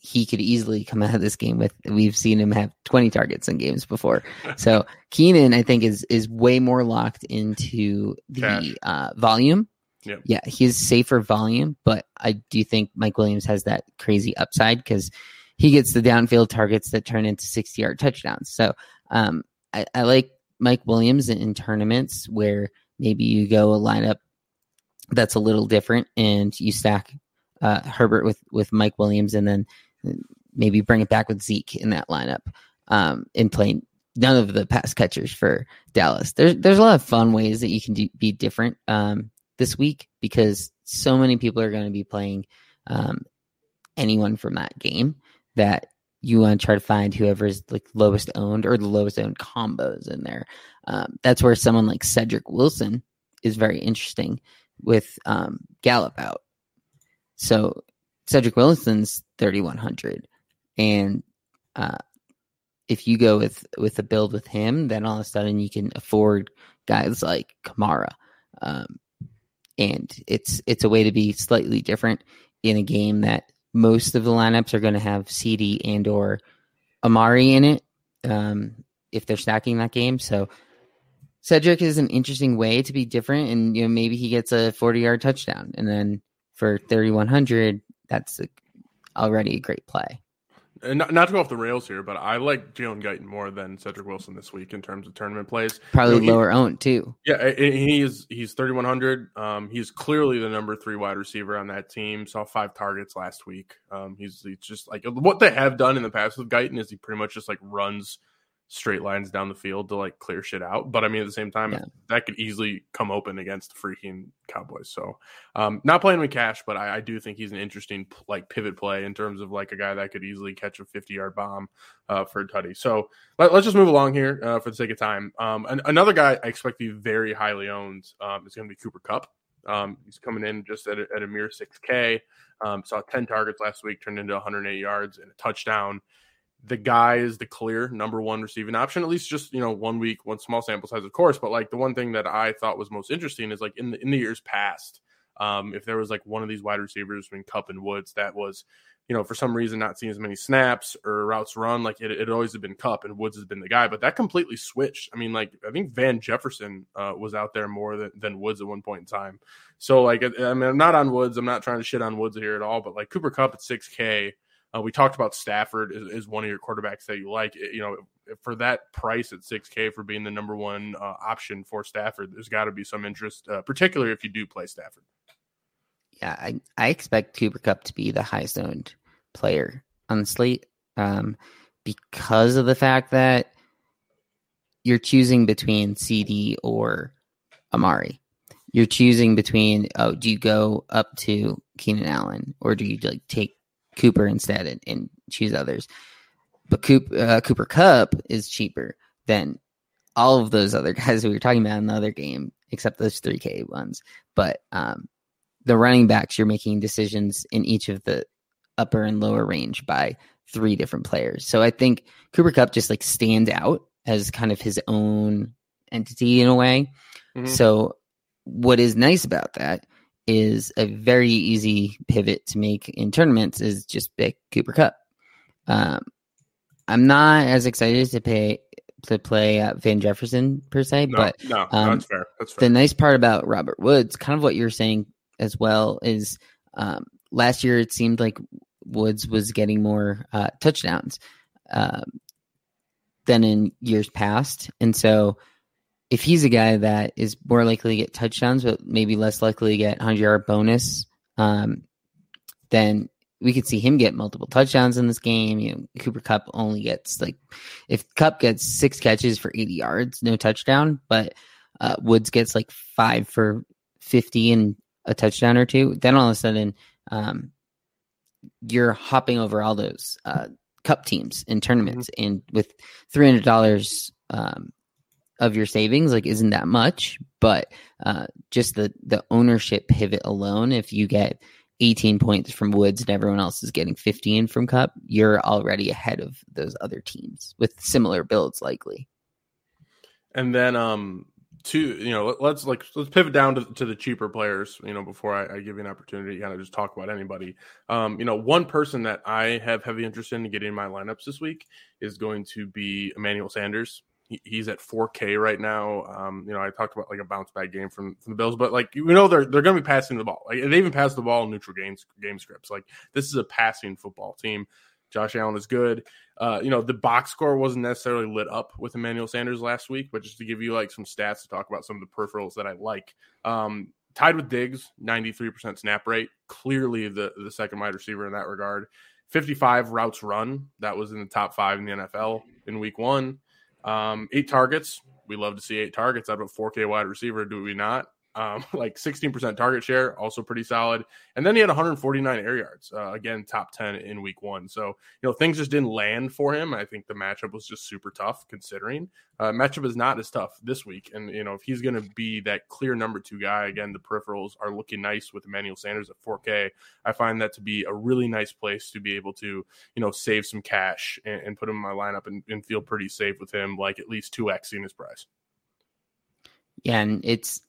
he could easily come out of this game with. We've seen him have 20 targets in games before. So Keenan, I think, is is way more locked into the uh, volume. Yep. Yeah, he's safer volume, but I do think Mike Williams has that crazy upside because he gets the downfield targets that turn into 60 yard touchdowns. So um, I, I like Mike Williams in, in tournaments where maybe you go a lineup that's a little different and you stack uh, Herbert with with Mike Williams and then maybe bring it back with Zeke in that lineup um, and play none of the pass catchers for Dallas. There's there's a lot of fun ways that you can do, be different um, this week because so many people are going to be playing um, anyone from that game that you want to try to find whoever's like lowest owned or the lowest owned combos in there. Um, that's where someone like Cedric Wilson is very interesting with um, Gallup out. So Cedric Wilson's 3100 and uh, if you go with with a build with him, then all of a sudden you can afford guys like Kamara, um, and it's it's a way to be slightly different in a game that most of the lineups are going to have CeeDee and or Amari in it um, if they're stacking that game. So Cedric is an interesting way to be different, and you know maybe he gets a forty yard touchdown, and then for thirty one hundred, that's a, already a great play. And not, not to go off the rails here, but I like Jalen Guyton more than Cedric Wilson this week in terms of tournament plays. Probably You know, he- lower owned too. Yeah, he is. he's 3100. Um, he's clearly the number three wide receiver on that team. Saw five targets last week. Um, he's, he's just like what they have done in the past with Guyton is he pretty much just like runs straight lines down the field to like clear shit out. But I mean, at the same time, Yeah. that could easily come open against the freaking Cowboys. So, um, not playing with cash, but I, I do think he's an interesting like pivot play in terms of like a guy that could easily catch a 50 yard bomb uh, for tutty. So let, us just move along here uh, for the sake of time. Um, an, another guy I expect to be very highly owned um, is going to be Cooper Kupp. Um, he's coming in just at a, at a mere 6K. Um, saw 10 targets last week, turned into 108 yards and a touchdown. The guy is the clear number one receiving option, at least just, you know, one week, one small sample size, of course. But like the one thing that I thought was most interesting is like in the, in the years past, um, if there was like one of these wide receivers between Kupp and Woods that was, you know, for some reason not seeing as many snaps or routes run, like it, it always had been Kupp and Woods has been the guy, but that completely switched. I mean, like I think Van Jefferson uh, was out there more than, than Woods at one point in time. So like, I I mean, I'm not on Woods. I'm not trying to shit on Woods here at all, but like Cooper Kupp at 6K. Uh, we talked about Stafford is, is one of your quarterbacks that you like. You know, for that price at 6K for being the number one uh, option for Stafford, there's got to be some interest, uh, particularly if you do play Stafford. Yeah, I, I expect Cooper Kupp to be the highest owned player on the slate um, because of the fact that you're choosing between CeeDee or Amari. You're choosing between oh, do you go up to Keenan Allen or do you like take Cooper instead and, and choose others? But Coop, uh, Cooper Kupp is cheaper than all of those other guys we were talking about in the other game, except those 3K ones. But um, the running backs, you're making decisions in each of the upper and lower range by three different players. So I think Cooper Kupp just like stands out as kind of his own entity in a way. Mhm. So what is nice about that is a very easy pivot to make in tournaments is just pick Cooper Kupp. Um, I'm not as excited to pay to play uh, Van Jefferson per se, No, but no, um, that's fair. That's fair. the nice part about Robert Woods, kind of what you're saying as well, is um, last year it seemed like Woods was getting more uh, touchdowns um, than in years past, and so if he's a guy that is more likely to get touchdowns, but maybe less likely to get hundred yard bonus, um, then we could see him get multiple touchdowns in this game. You know, Cooper Kupp only gets like if Kupp gets six catches for eighty yards, no touchdown, but uh, Woods gets like five for 50 and a touchdown or two, then all of a sudden um, you're hopping over all those uh, Kupp teams in tournaments. And with $300 um, of your savings, like, isn't that much? But uh, just the, the ownership pivot alone, if you get 18 points from Woods and everyone else is getting 15 from Kupp, you're already ahead of those other teams with similar builds, likely. And then um to you know let, let's like let's pivot down to, to the cheaper players you know before I, I give you an opportunity to kind of just talk about anybody um you know one person that i have heavy interest in getting in my lineups this week is going to be emmanuel sanders he, he's at 4k right now um you know i talked about like a bounce back game from, from the bills but like you know they're they're going to be passing the ball like they even pass the ball in neutral games game scripts like this is a passing football team Josh Allen is good. Uh, you know, the box score wasn't necessarily lit up with Emmanuel Sanders last week, but just to give you like some stats to talk about some of the peripherals that I like. Um, tied with Diggs, 93% snap rate, clearly the, the second wide receiver in that regard. 55 routes run, that was in the top five in the NFL in week one. Um, eight targets, we love to see eight targets out of a 4K wide receiver, do we not? Um, like 16% target share, also pretty solid. And then he had 149 air yards, uh, again, top 10 in week one. So, you know, things just didn't land for him. I think the matchup was just super tough considering. Uh, matchup is not as tough this week. And, you know, if he's going to be that clear number two guy, again, the peripherals are looking nice with Emmanuel Sanders at 4K. I find that to be a really nice place to be able to, you know, save some cash and, and put him in my lineup and, and feel pretty safe with him, like at least 2Xing his price. Yeah, and it's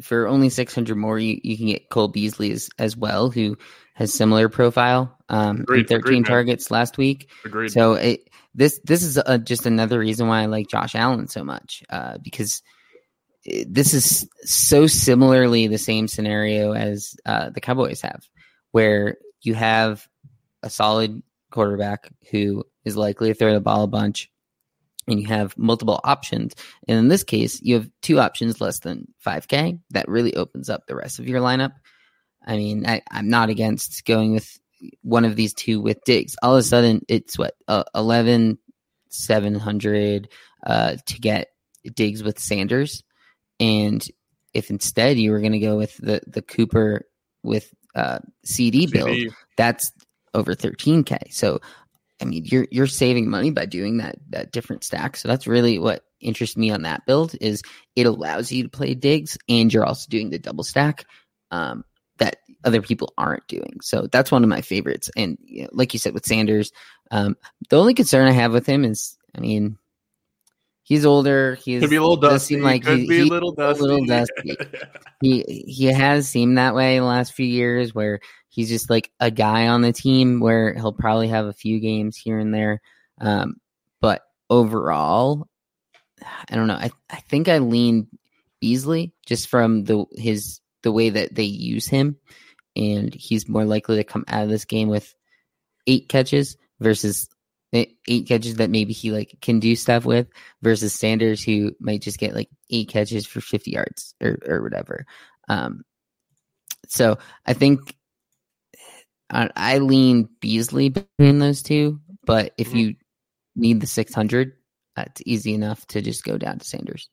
for only 600 more you, you can get cole beasley as, as well who has similar profile um Agreed, 13 agreed, man. targets last week Agreed. so it, this this is uh just another reason why i like josh allen so much uh because this is so similarly the same scenario as uh the cowboys have where you have a solid quarterback who is likely to throw the ball a bunch and you have multiple options. And in this case, you have two options less than 5K. That really opens up the rest of your lineup. I mean, I, am not against going with one of these two with Diggs. All of a sudden, it's what, uh, 11, 700 uh, to get Diggs with Sanders. And if instead you were going to go with the, the Cooper with uh, CeeDee, CeeDee build, that's over 13K. So I mean, you're you're saving money by doing that that different stack. So that's really what interests me on that build is it allows you to play Diggs and you're also doing the double stack um, that other people aren't doing. So that's one of my favorites. And you know, like you said with Sanders, um, the only concern I have with him is, I mean, he's older. He's could be a little dusty. Seem like could he, be a little dusty. A little dusty. he he has seemed that way in the last few years, where he's just like a guy on the team where he'll probably have a few games here and there. Um, but overall, I don't know. I, I think I lean Beasley just from the his the way that they use him, and he's more likely to come out of this game with eight catches versus eight catches that maybe he like can do stuff with versus Sanders who might just get like eight catches for 50 yards or, or whatever. Um, so I think I, I lean Beasley between those two, but if mm-hmm. you need the 600, that's easy enough to just go down to Sanders.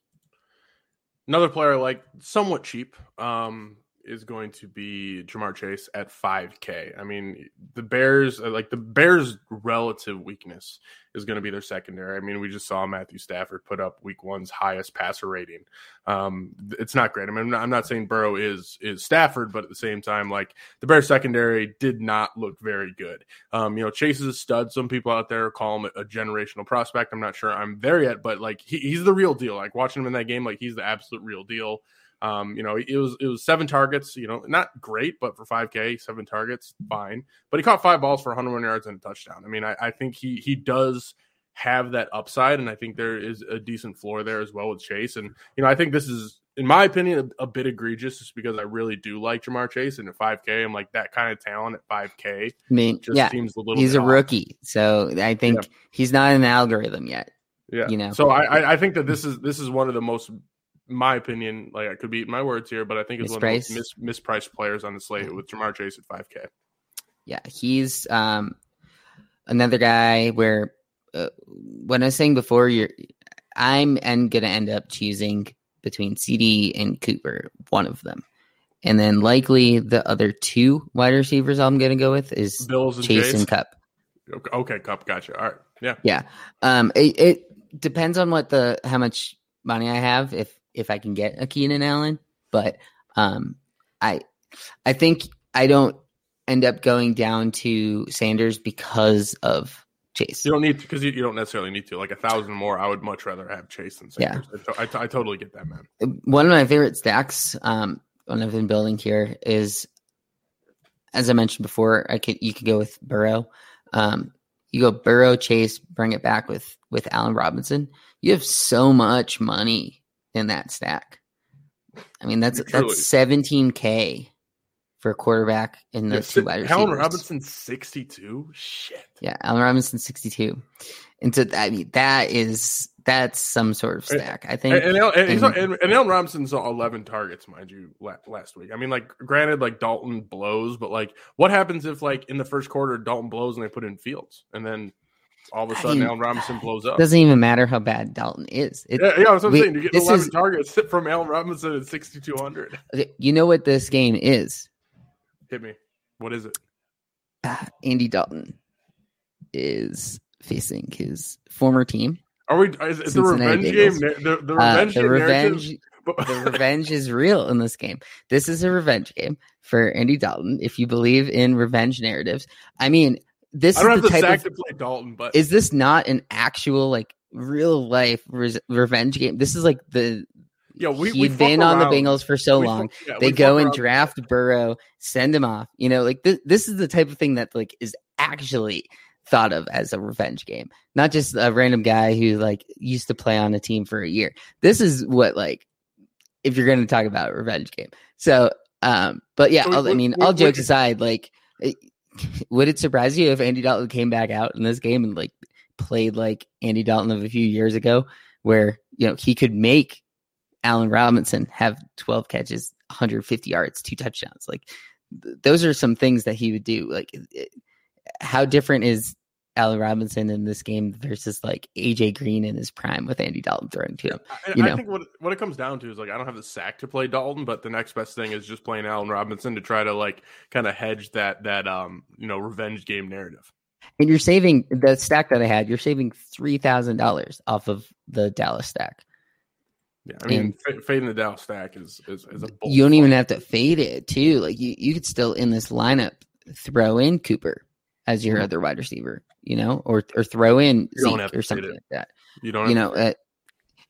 Another player like somewhat cheap. Um, is going to be Ja'Marr Chase at 5K. I mean, the Bears, uh, like the Bears' relative weakness is going to be their secondary. I mean, we just saw Matthew Stafford put up Week One's highest passer rating. Um, it's not great. I mean, I'm not, I'm not saying Burrow is is Stafford, but at the same time, like the Bears' secondary did not look very good. Um, you know, Chase is a stud. Some people out there call him a, a generational prospect. I'm not sure I'm there yet, but like he, he's the real deal. Like watching him in that game, like he's the absolute real deal. Um, you know, it was it was seven targets. You know, not great, but for 5K, seven targets, fine. But he caught five balls for 101 yards and a touchdown. I mean, I, I think he he does have that upside, and I think there is a decent floor there as well with Chase. And you know, I think this is, in my opinion, a, a bit egregious, just because I really do like Ja'Marr Chase, and at 5K, I'm like that kind of talent at 5K. I mean, yeah, seems a little. He's a off. rookie, so I think yeah. he's not an algorithm yet. Yeah, you know. So I, I think that this is this is one of the most my opinion, like I could be my words here, but I think it's one of the mis- mispriced players on the slate with Ja'Marr Chase at 5K. Yeah, he's um, another guy where uh, when I was saying before, you're I'm and gonna end up choosing between CeeDee and Cooper, one of them, and then likely the other two wide receivers I'm gonna go with is Bills and Chase, Chase? and Kupp. Okay, okay, Kupp, gotcha. All right, yeah, yeah. Um, it, it depends on what the how much money I have. If if I can get a Keenan Allen, but um, I I think I don't end up going down to Sanders because of Chase. You don't need because you, you, don't necessarily need to. Like a thousand more, I would much rather have Chase than Sanders. Yeah. I, I, I totally get that, man. One of my favorite stacks, um, when I've been building here is, as I mentioned before, I could you could go with Burrow. Um, you go Burrow, Chase, bring it back with with Allen Robinson. You have so much money in that stack. I mean, that's that's 17k for a quarterback in the yeah, two wide receivers. Allen Robinson 62. Shit. Yeah, Allen Robinson 62. And so I mean that is that's some sort of stack. I think. And, and, and, and, and Allen Robinson saw 11 targets, mind you, last week. I mean, like, granted, like Dalton blows, but like, what happens if like in the first quarter Dalton blows and they put in Fields, and then all of a sudden I mean, Allen Robinson blows up. Doesn't even matter how bad Dalton is. It, yeah, yeah, that's what I'm we, saying. you're get 11 is, targets from Allen Robinson at 6,200. You know what this game is? Hit me. What is it? Uh, Andy Dalton is facing his former team. Are we? Is, is the revenge Bengals. game? The, the uh, revenge. Uh, the revenge. the revenge is real in this game. This is a revenge game for Andy Dalton. If you believe in revenge narratives, I mean, this I don't is the have the type of, to play Dalton, but is this not an actual like real life re- revenge game? This is like the yeah, we, he'd been on the Bengals for so we long. Yeah, they go and draft Burrow, send him off. You know, like this, this is the type of thing that like is actually thought of as a revenge game, not just a random guy who like used to play on a team for a year. This is what like if you're going to talk about a revenge game. So, um, but yeah, I mean, all jokes aside, like would it surprise you if Andy Dalton came back out in this game and like played like Andy Dalton of a few years ago, where you know he could make Allen Robinson have 12 catches, 150 yards, two touchdowns. Like th- those are some things that he would do. Like it, how different is Allen Robinson in this game versus like AJ Green in his prime with Andy Dalton throwing to him? I, You I know. think what what it comes down to is like I don't have the sack to play Dalton, but the next best thing is just playing Allen Robinson to try to like kind of hedge that that um you know revenge game narrative. And you're saving the stack that I had, you're saving three thousand dollars off of the Dallas stack. Yeah, I mean, fa- fading the Dallas stack is is, is a you don't even have to fade it too. Like you, you could still in this lineup throw in Cooper as your Mhm. other wide receiver, you know, or or throw in You don't have Zeke or something like that. you don't You know, uh,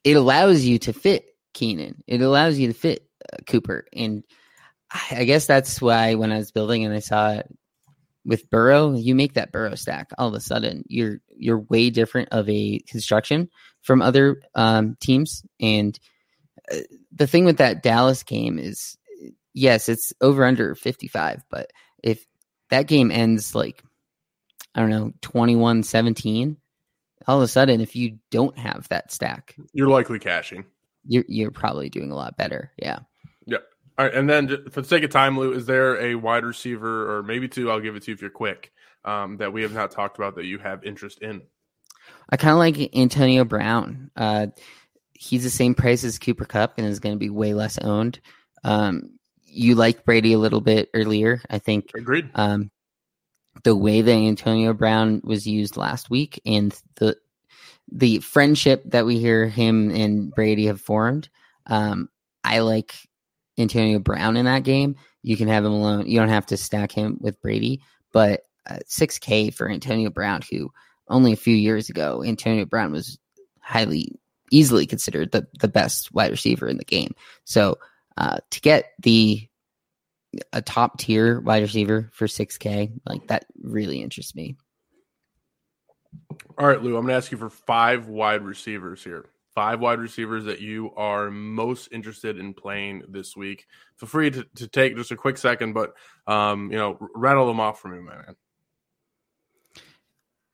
it allows you to fit Keenan. It allows you to fit uh, Cooper, and I I guess that's why when I was building and I saw it with Burrow, you make that Burrow stack. All of a sudden, you're you're way different of a construction from other um, teams. And uh, the thing with that Dallas game is, yes, it's over under 55, but if that game ends like I don't know 21 17 all of a sudden if you don't have that stack you're likely cashing. you're you're probably doing a lot better yeah Yeah. All right, and then for the sake of time, Lou, is there a wide receiver or maybe two? I'll give it to you if you're quick. Um, that we have not talked about that you have interest in. i kind of like antonio brown uh he's the same price as cooper Kupp and is going to be way less owned um you liked brady a little bit earlier i think Agreed. um, the way that Antonio Brown was used last week and the the friendship that we hear him and Brady have formed. Um, I like Antonio Brown in that game. You can have him alone. You don't have to stack him with Brady, but uh, 6K for Antonio Brown, who only a few years ago, Antonio Brown was highly, easily considered the, the best wide receiver in the game. So uh, to get the a top tier wide receiver for 6K, like that really interests me. All right, Lou, I'm going to ask you for five wide receivers here. Five wide receivers that you are most interested in playing this week. Feel free to, to take just a quick second, but um, you know, rattle them off for me, my man.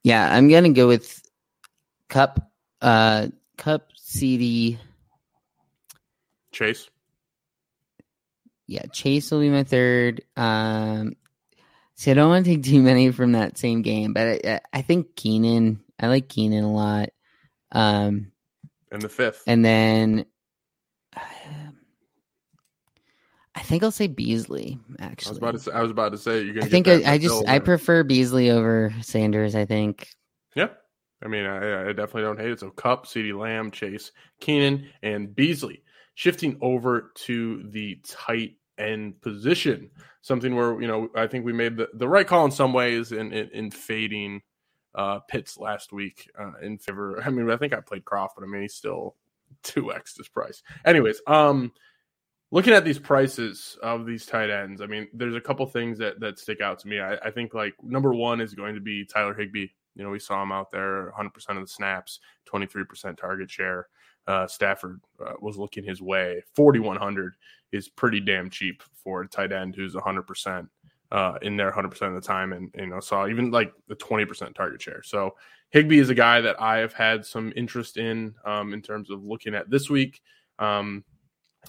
Yeah, I'm gonna go with Kupp, uh, Kupp CeeDee. Chase. Yeah, Chase will be my third. Um, see, I don't want to take too many from that same game, but I, I think Keenan. I like Keenan a lot. Um, And the fifth. and then I think I'll say Beasley. I was Actually, about to say, I was about to say you're going I to think I, I just I prefer Beasley over Sanders. I think. Yeah. I mean, I, I definitely don't hate it. So Kupp, CeeDee Lamb, Chase, Keenan, and Beasley. Shifting over to the tight end position, something where, you know, I think we made the, the right call in some ways in, in, in fading uh, Pitts last week uh, in favor. I mean, I think I played Kroft, but I mean, he's still 2x this price. Anyways, um, looking at these prices of these tight ends, I mean, there's a couple things that, that stick out to me. I, I think, like, number one is going to be Tyler Higbee. You know, we saw him out there 100% of the snaps, 23% target share. Uh, Stafford uh, was looking his way. 4,100 is pretty damn cheap for a tight end who's 100% uh, in there 100% of the time. And, you know, saw even like the 20% target share. So Higbee is a guy that I have had some interest in um, in terms of looking at this week. Um,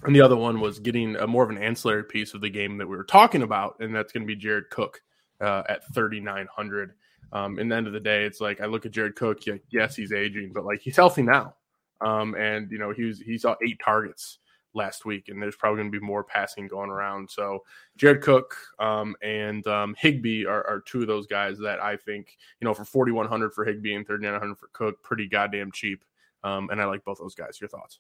and the other one was getting a more of an ancillary piece of the game that we were talking about, and that's going to be Jared Cook uh, at 3,900. Um, in the end of the day, it's like I look at Jared Cook. Yeah, yes, he's aging, but like he's healthy now. Um, and you know he was he saw eight targets last week, and there's probably going to be more passing going around. So Jared Cook um, and um, Higbee are, are two of those guys that I think you know for 4,100 for Higbee and 3,900 for Cook, pretty goddamn cheap. Um, and I like both those guys. Your thoughts?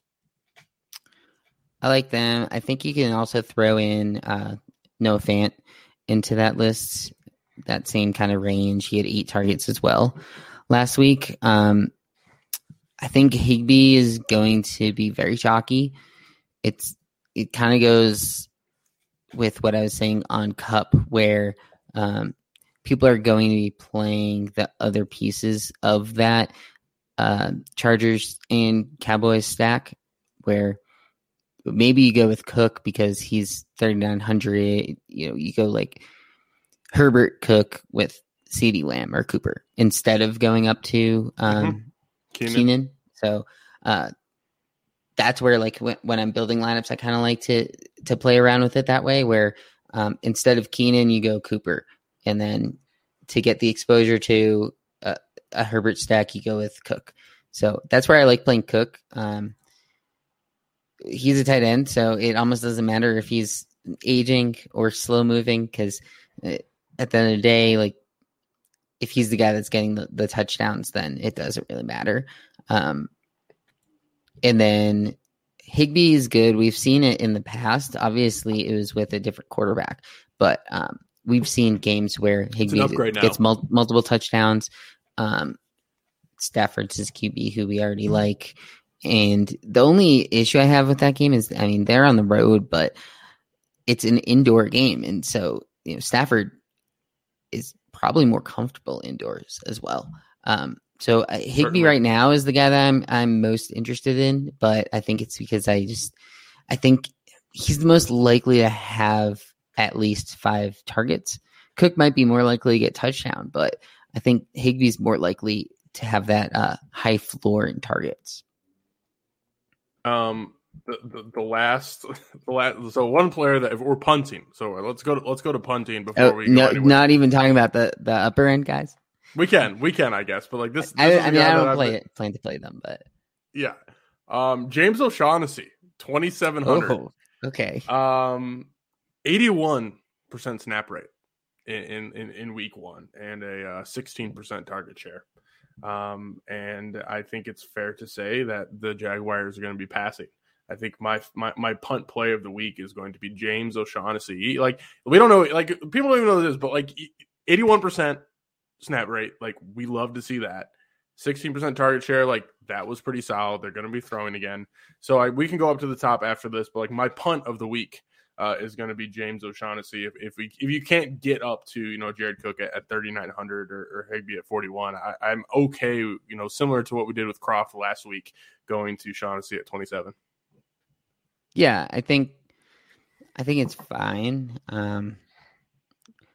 I like them. I think you can also throw in uh, Noah Fant into that list, that same kind of range. He had eight targets as well last week. Um, I think Higbee is going to be very chalky. It's it kind of goes with what I was saying on Kupp, where um, people are going to be playing the other pieces of that uh, Chargers and Cowboys stack, where maybe you go with Cook because he's 3900 you know you go like Herbert Cook with CeeDee Lamb or Cooper instead of going up to um, Keenan. So uh, that's where like when, when I'm building lineups, I kind of like to to play around with it that way. Where um, instead of Keenan, you go Cooper, and then to get the exposure to a, a Herbert stack, you go with Cook. So that's where I like playing Cook. Um, he's a tight end, so it almost doesn't matter if he's aging or slow moving because at the end of the day, like if he's the guy that's getting the, the touchdowns, then it doesn't really matter. Um, and then Higbee is good. We've seen it in the past. Obviously, it was with a different quarterback, but um, we've seen games where now. gets mul- multiple touchdowns. Um, Stafford's his QB, who we already like. And the only issue I have with that game is, I mean, they're on the road, but it's an indoor game, and so you know Stafford is probably more comfortable indoors as well. Um, so uh, Higbee Certainly. right now is the guy that I'm I'm most interested in, but I think it's because I just I think he's the most likely to have at least five targets. Cook might be more likely to get touchdown, but I think Higbee's more likely to have that uh, high floor in targets. Um, the, the, the last, the last. So one player that if we're punting. So let's go. To, let's go to punting before Oh, we go no, not even talking about the the upper end guys. we can, we can, I guess. But like this, I, this is I a mean, I don't play been- it, plan to play them, but Yeah. Um, James O'Shaughnessy, twenty seven hundred. oh, okay. Um, eighty-one percent snap rate in, in in week one, and a uh, sixteen percent target share. Um, and I think it's fair to say that the Jaguars are going to be passing. I think my, my my punt play of the week is going to be James O'Shaughnessy. Like we don't know, like people don't even know this, but like eighty-one percent snap rate, like we love to see that. Sixteen percent target share, like that was pretty solid. They're going to be throwing again, so I, we can go up to the top after this. But like my punt of the week uh, is going to be James O'Shaughnessy. If, if we if you can't get up to you know Jared Cook at, at thirty nine hundred or, or Higbee at forty one, I'm okay. You know, similar to what we did with Kroft last week, going to Shaughnessy at twenty seven. Yeah, I think I think it's fine. Um,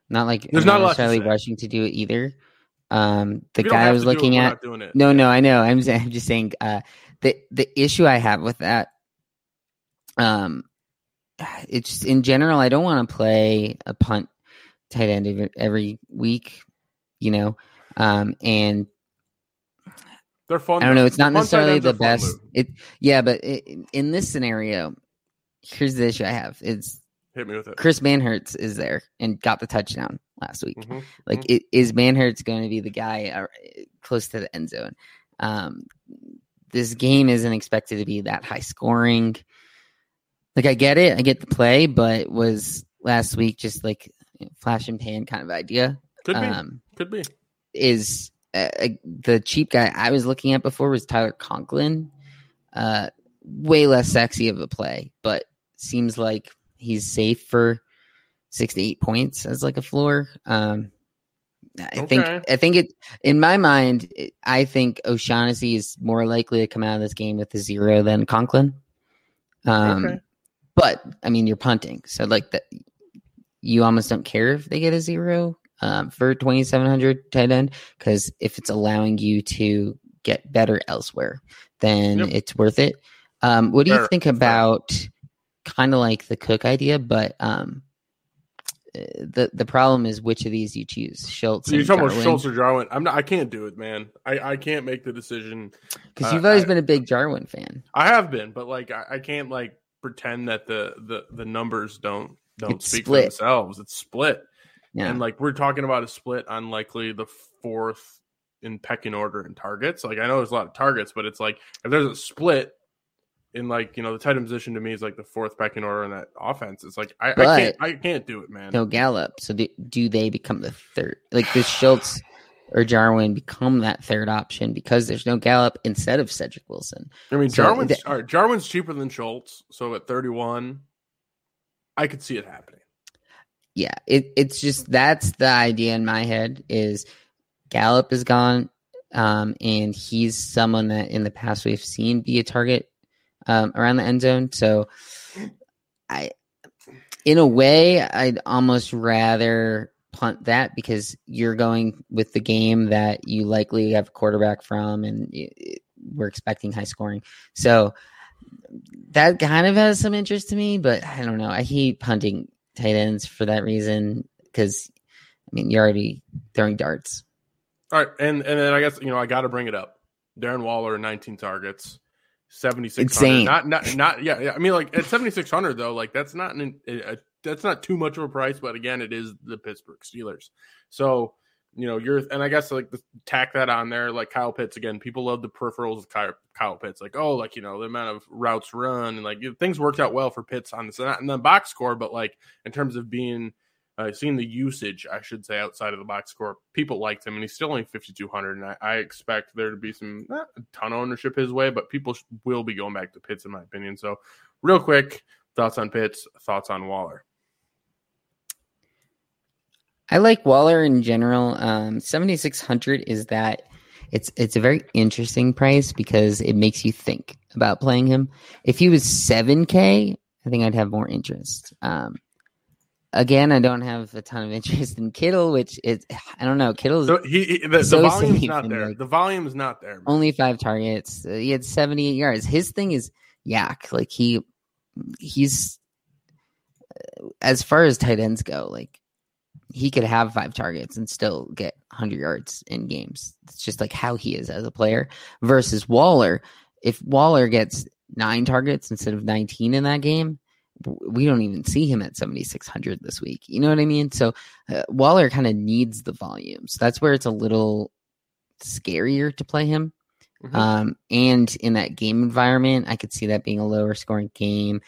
not like There's I'm not a lot necessarily rushing to do it either. Um, the guy I was it, looking at. not. No, no, I know. I'm just, I'm just saying. Uh, the the issue I have with that, um, it's just, in general. I don't want to play a punt tight end every, week, you know. Um, and they're fun. I don't know. It's not necessarily the best. Lou. It yeah, but it, in this scenario, here's the issue I have: it's Hit me with it. Chris Manhertz is there and got the touchdown last week. Mhm. Like, it, is Manhertz going to be the guy uh, close to the end zone? Um, this game isn't expected to be that high scoring. Like, I get it, I get the play, but was last week just like flash and pan kind of idea? Could be. Um, Could be. is uh, uh, the cheap guy I was looking at before was Tyler Conklin. Uh, way less sexy of a play, but seems like he's safe for six to eight points as like a floor. Um, I think I think it in my mind. It, I think O'Shaughnessy is more likely to come out of this game with a zero than Conklin. Um, Okay. but I mean, you're punting, so like that, you almost don't care if they get a zero um, for 2700 tight end because if it's allowing you to get better elsewhere, then Yep. it's worth it. Um, what do you think about kind of like the Cook idea, but um, the the problem is which of these you choose, Schultz. So you're talking about Schultz or Jarwin? I'm not. I can't do it, man. I, I can't make the decision. Because Uh, you've always I- been a big Jarwin fan. I have been, but like I, I can't like pretend that the the the numbers don't don't It's speak split. for themselves. It's split, Yeah, and like we're talking about a split on likely the fourth in pecking order in targets. Like I know there's a lot of targets, but it's like if there's a split in like you know the tight end position to me is like the fourth pecking order in that offense. It's like I, I can't I can't do it, man. no Gallup. So do, do they become the third? Like does Schultz or Jarwin become that third option because there's no Gallup instead of Cedric Wilson? I mean, So Jarwin's right, Jarwin's cheaper than Schultz, so at 31, I could see it happening. Yeah, it, it's just that's the idea in my head is Gallup is gone, um, and he's someone that in the past we've seen be a target um, around the end zone. So I, in a way, I'd almost rather punt that because you're going with the game that you likely have a quarterback from, and it, it, we're expecting high scoring. So that kind of has some interest to me, but I don't know. I hate punting tight ends for that reason because I mean you're already throwing darts. All right, and and then I guess you know I got to bring it up. Darren Waller, 19 targets, 7600. Not not not yeah, yeah. I mean like at 7600 though, like that's not an, a, that's not too much of a price, but again, it is the Pittsburgh Steelers. So you know, you're, and I guess like the, tack that on there, like Kyle Pitts again. People love the peripherals of Kyle, Kyle Pitts, like oh, like you know the amount of routes run and like things worked out well for Pitts on this, not in the box score, but like in terms of being uh, seeing the usage, I should say, outside of the box score, people liked him, and he's still only 5,200. And I, I, expect there to be some not a ton of ownership his way, but people will be going back to Pitts, in my opinion. So, real quick, thoughts on Pitts, thoughts on Waller. I like Waller in general. Um, 7600 is that it's it's a very interesting price because it makes you think about playing him. If he was 7k, I think I'd have more interest. Um, again, I don't have a ton of interest in Kittle, which is I don't know. Kittle's so he, he the, so the volume's not there. Like, the volume's not there. Man. Only five targets. Uh, he had 78 yards. His thing is YAC. Like he he's uh, as far as tight ends go, like he could have five targets and still get 100 yards in games. It's just like how he is as a player versus Waller. If Waller gets nine targets instead of 19 in that game, we don't even see him at 7600 this week. You know what I mean? So uh, Waller kind of needs the volume. So that's where it's a little scarier to play him. Mm-hmm. Um, and in that game environment, I could see that being a lower scoring game.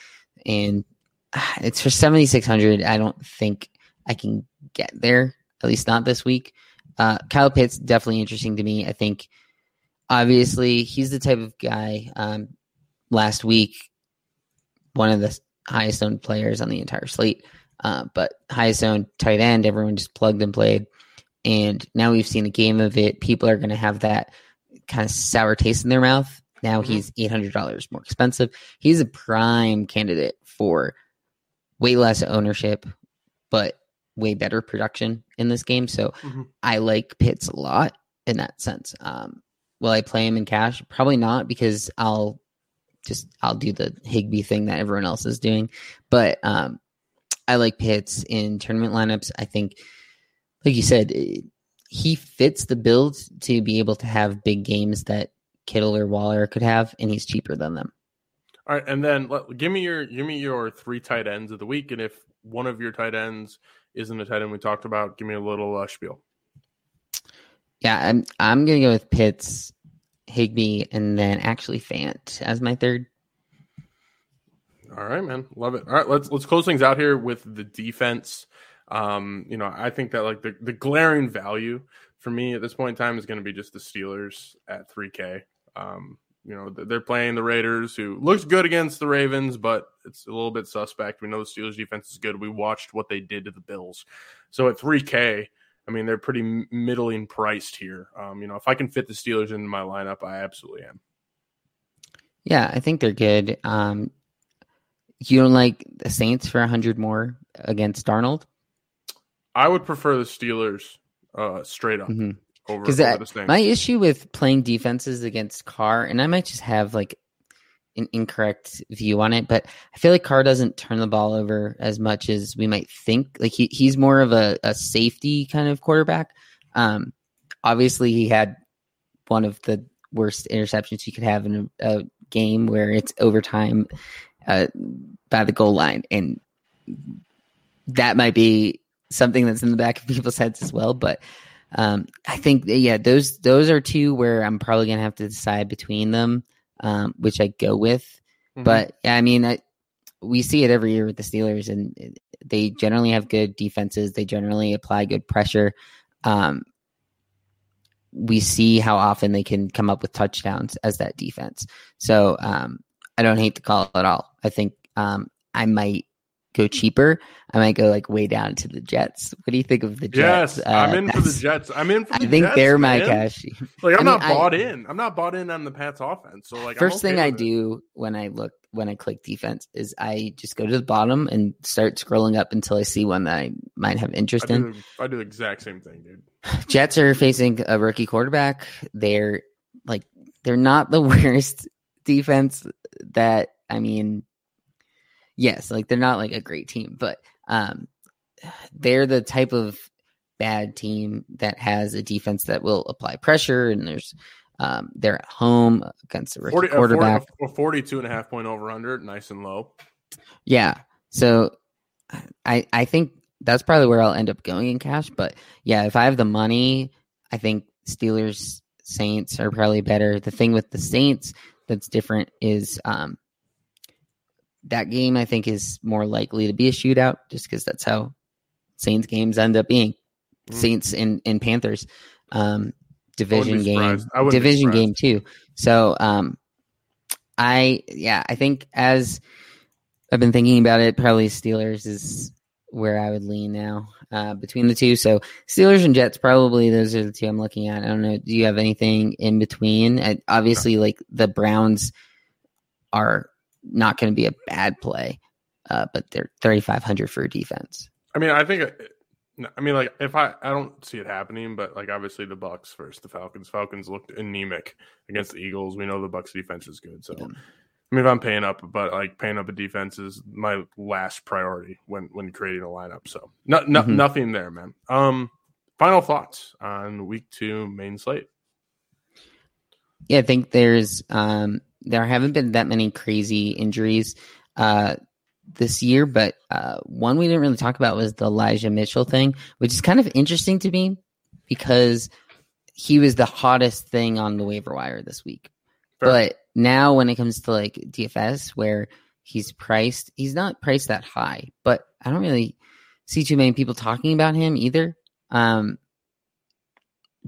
And uh, it's for 7600. I don't think I can get there, at least not this week. Uh, Kyle Pitts definitely interesting to me. I think obviously he's the type of guy. Um, last week, one of the highest owned players on the entire slate, uh, but highest owned tight end. Everyone just plugged and played, and now we've seen a game of it. People are going to have that kind of sour taste in their mouth. Now mm-hmm. he's eight hundred dollars more expensive. He's a prime candidate for way less ownership, but way better production in this game. So mm-hmm. I like Pitts a lot in that sense. Um, will I play him in cash? Probably not because I'll just I'll do the Higbee thing that everyone else is doing. But um, I like Pitts in tournament lineups. I think, like you said, he fits the build to be able to have big games that Kittle or Waller could have, and he's cheaper than them. All right, and then let, give me your give me your three tight ends of the week, and if one of your tight ends isn't a tight end we talked about. Give me a little uh, spiel. Yeah, I'm I'm gonna go with Pitts, Higbee, and then actually Fant as my third. All right, man, love it. All right, let's let's close things out here with the defense. Um, you know, I think that like the the glaring value for me at this point in time is going to be just the Steelers at 3K. Um, you know, they're playing the Raiders, who looks good against the Ravens, but it's a little bit suspect. We know the Steelers defense is good. We watched what they did to the Bills. So at 3K, I mean, they're pretty middling priced here. Um, you know, if I can fit the Steelers into my lineup, I absolutely am. Yeah, I think they're good. Um, you don't like the Saints for 100 more against Darnold? I would prefer the Steelers uh, straight up. Mm-hmm because my issue with playing defenses against Carr, and I might just have like an incorrect view on it, but I feel like Carr doesn't turn the ball over as much as we might think. Like he, he's more of a, a safety kind of quarterback. Um, obviously, he had one of the worst interceptions you could have in a, a game where it's overtime uh, by the goal line, and that might be something that's in the back of people's heads as well. But um, I think yeah, those those are two where I'm probably gonna have to decide between them, um, which I go with. Mm-hmm. But I mean, I, we see it every year with the Steelers, and they generally have good defenses. They generally apply good pressure. Um, we see how often they can come up with touchdowns as that defense. So um, I don't hate the call at all. I think um, I might go cheaper, I might go like way down to the Jets. What do you think of the Jets? Yes, I'm Uh, in for the Jets. I'm in for the Jets. I think Jets, they're my man. cash. Like I'm I mean, not I- bought in. I'm not bought in on the Pats offense. So like First okay thing I it. do when I look when I click defense is I just go to the bottom and start scrolling up until I see one that I might have I interest in. do, I do the exact same thing, dude. Jets are facing a rookie quarterback. They're like they're not the worst defense that I mean yes, like they're not like a great team, but um they're the type of bad team that has a defense that will apply pressure and there's um they're at home against a rookie 40, a 40 quarterback. a 42 and a half point over under, nice and low. Yeah. So I I think that's probably where I'll end up going in cash. But yeah, if I have the money, I think Steelers Saints are probably better. The thing with the Saints that's different is um that game I think is more likely to be a shootout just because that's how Saints games end up being. Mm. Saints and, and Panthers. Um division game. Division game too. So um I yeah, I think as I've been thinking about it, probably Steelers is where I would lean now uh, between the two. So Steelers and Jets, probably those are the two I'm looking at. I don't know. Do you have anything in between? I, obviously, like the Browns are not going to be a bad play, uh, but they're 3,500 for defense. I mean, I think. uh, I mean, like if I I don't see it happening, but like obviously the Bucks versus the Falcons. Falcons looked anemic against the Eagles. We know the Bucks defense is good, so Yeah. I mean, if I'm paying up, but like paying up a defense is my last priority when when creating a lineup. So no, no, Mhm. nothing there, man. Um, final thoughts on week two main slate. Yeah, I think there's um there haven't been that many crazy injuries uh this year, but uh one we didn't really talk about was the Elijah Mitchell thing, which is kind of interesting to me because he was the hottest thing on the waiver wire this week. Fair. But now when it comes to like DFS where he's priced, he's not priced that high, but I don't really see too many people talking about him either. Um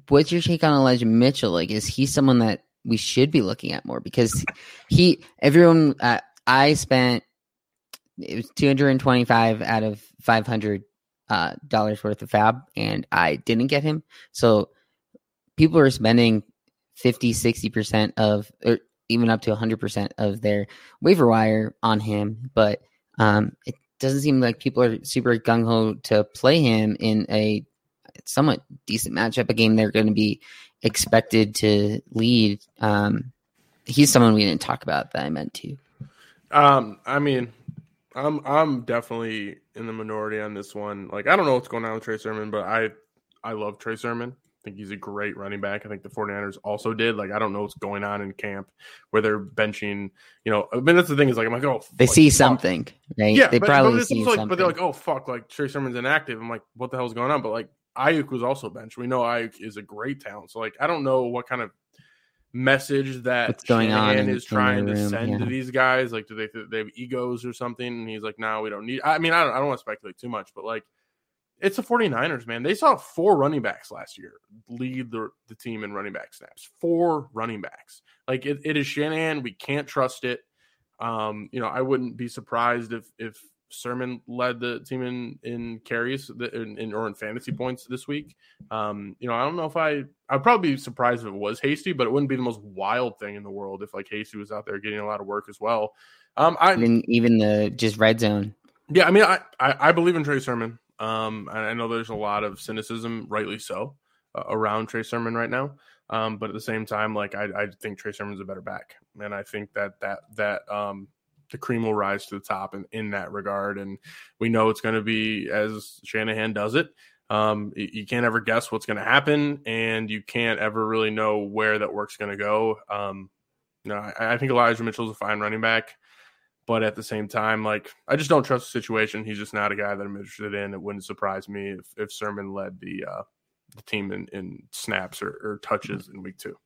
what's your take on Elijah Mitchell? Like, is he someone that we should be looking at more? Because he, everyone, uh, I spent it was two hundred and twenty-five out of five hundred uh, dollars worth of FAAB, and I didn't get him. So people are spending 50, 60 percent of, or even up to hundred percent of their waiver wire on him, but um, it doesn't seem like people are super gung ho to play him in a somewhat decent matchup, a game they're going to be expected to lead. Um, he's someone we didn't talk about that I meant to. Um, I mean, I'm I'm definitely in the minority on this one. Like, I don't know what's going on with Trey Sermon, but I I love Trey Sermon. I think he's a great running back. I think the 49ers also did. Like, I don't know what's going on in camp where they're benching. You know, I mean, that's the thing is like I'm like, oh, They like, see fuck. something, right? Yeah, they but, probably but see like, something. but they're like, oh fuck, like Trey Sermon's inactive. I'm like, what the hell's going on? But like Aiyuk was also benched. We know Aiyuk is a great talent. So like, I don't know what kind of message that What's going Shanahan in- is trying their to send yeah. to these guys. Like, do they they have egos or something? And he's like, no, we don't need. I mean, I don't, I don't want to speculate too much, but like, it's the 49ers, man. They saw four running backs last year lead the, the team in running back snaps. Four running backs. Like it, it is Shanahan. We can't trust it. Um, you know, I wouldn't be surprised if if Sermon led the team in in carries in, in or in fantasy points this week. Um, you know, I don't know if I I'd probably be surprised if it was Hasty, but it wouldn't be the most wild thing in the world if like Hasty was out there getting a lot of work as well. Um, I even even the just red zone. yeah, I mean, I, I, I believe in Trey Sermon. Um, and I know there's a lot of cynicism, rightly so, uh, around Trey Sermon right now. Um, but at the same time, like I, I think Trey Sermon's a better back, and I think that that that um the cream will rise to the top in, in that regard. And we know it's going to be as Shanahan does it. Um, you can't ever guess what's going to happen, and you can't ever really know where that work's going to go. Um, you know, I, I think Elijah Mitchell's a fine running back. But at the same time, like I just don't trust the situation. He's just not a guy that I'm interested in. It wouldn't surprise me if, if Sermon led the uh, the team in, in snaps or, or touches in week two.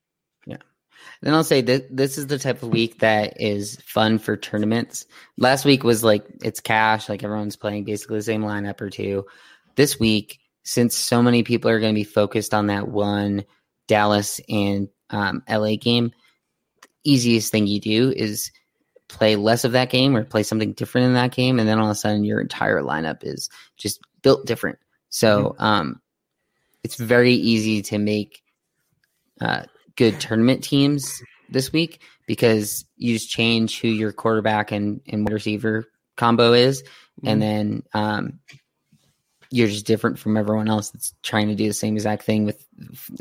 Then I'll say that this is the type of week that is fun for tournaments. Last week was like it's cash, like everyone's playing basically the same lineup or two. This week, since so many people are going to be focused on that one Dallas and um, LA game, the easiest thing you do is play less of that game or play something different in that game, and then all of a sudden your entire lineup is just built different. So mm-hmm. um, it's very easy to make uh, good tournament teams this week because you just change who your quarterback and, and wide receiver combo is, mm-hmm. and then um, you're just different from everyone else that's trying to do the same exact thing with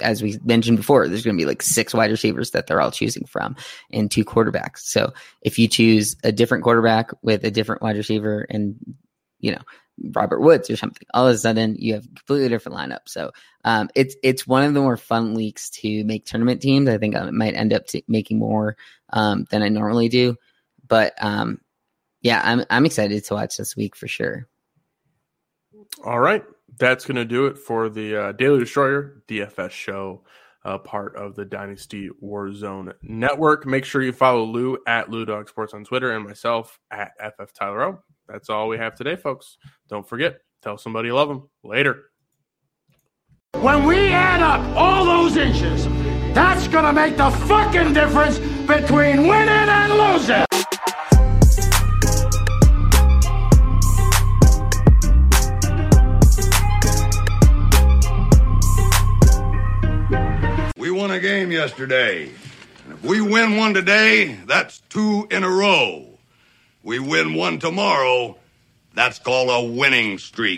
as we mentioned before there's going to be like six wide receivers that they're all choosing from and two quarterbacks so if you choose a different quarterback with a different wide receiver and you know robert woods or something all of a sudden you have completely different lineup so um, it's it's one of the more fun weeks to make tournament teams i think i might end up t- making more um, than i normally do but um, yeah i'm i'm excited to watch this week for sure all right. That's to do it for the uh, Daily Destroyer DFS show, uh, part of the Dynasty Warzone network. Make sure you follow Lou at Lou Dog Sports on Twitter and myself at FF Tyler O. That's all we have today, folks. Don't forget, tell somebody you love them. Later. When we add up all those inches, that's going to make the fucking difference between winning and losing. We won a game yesterday. And if we win one today, that's two in a row. We win one tomorrow, that's called a winning streak.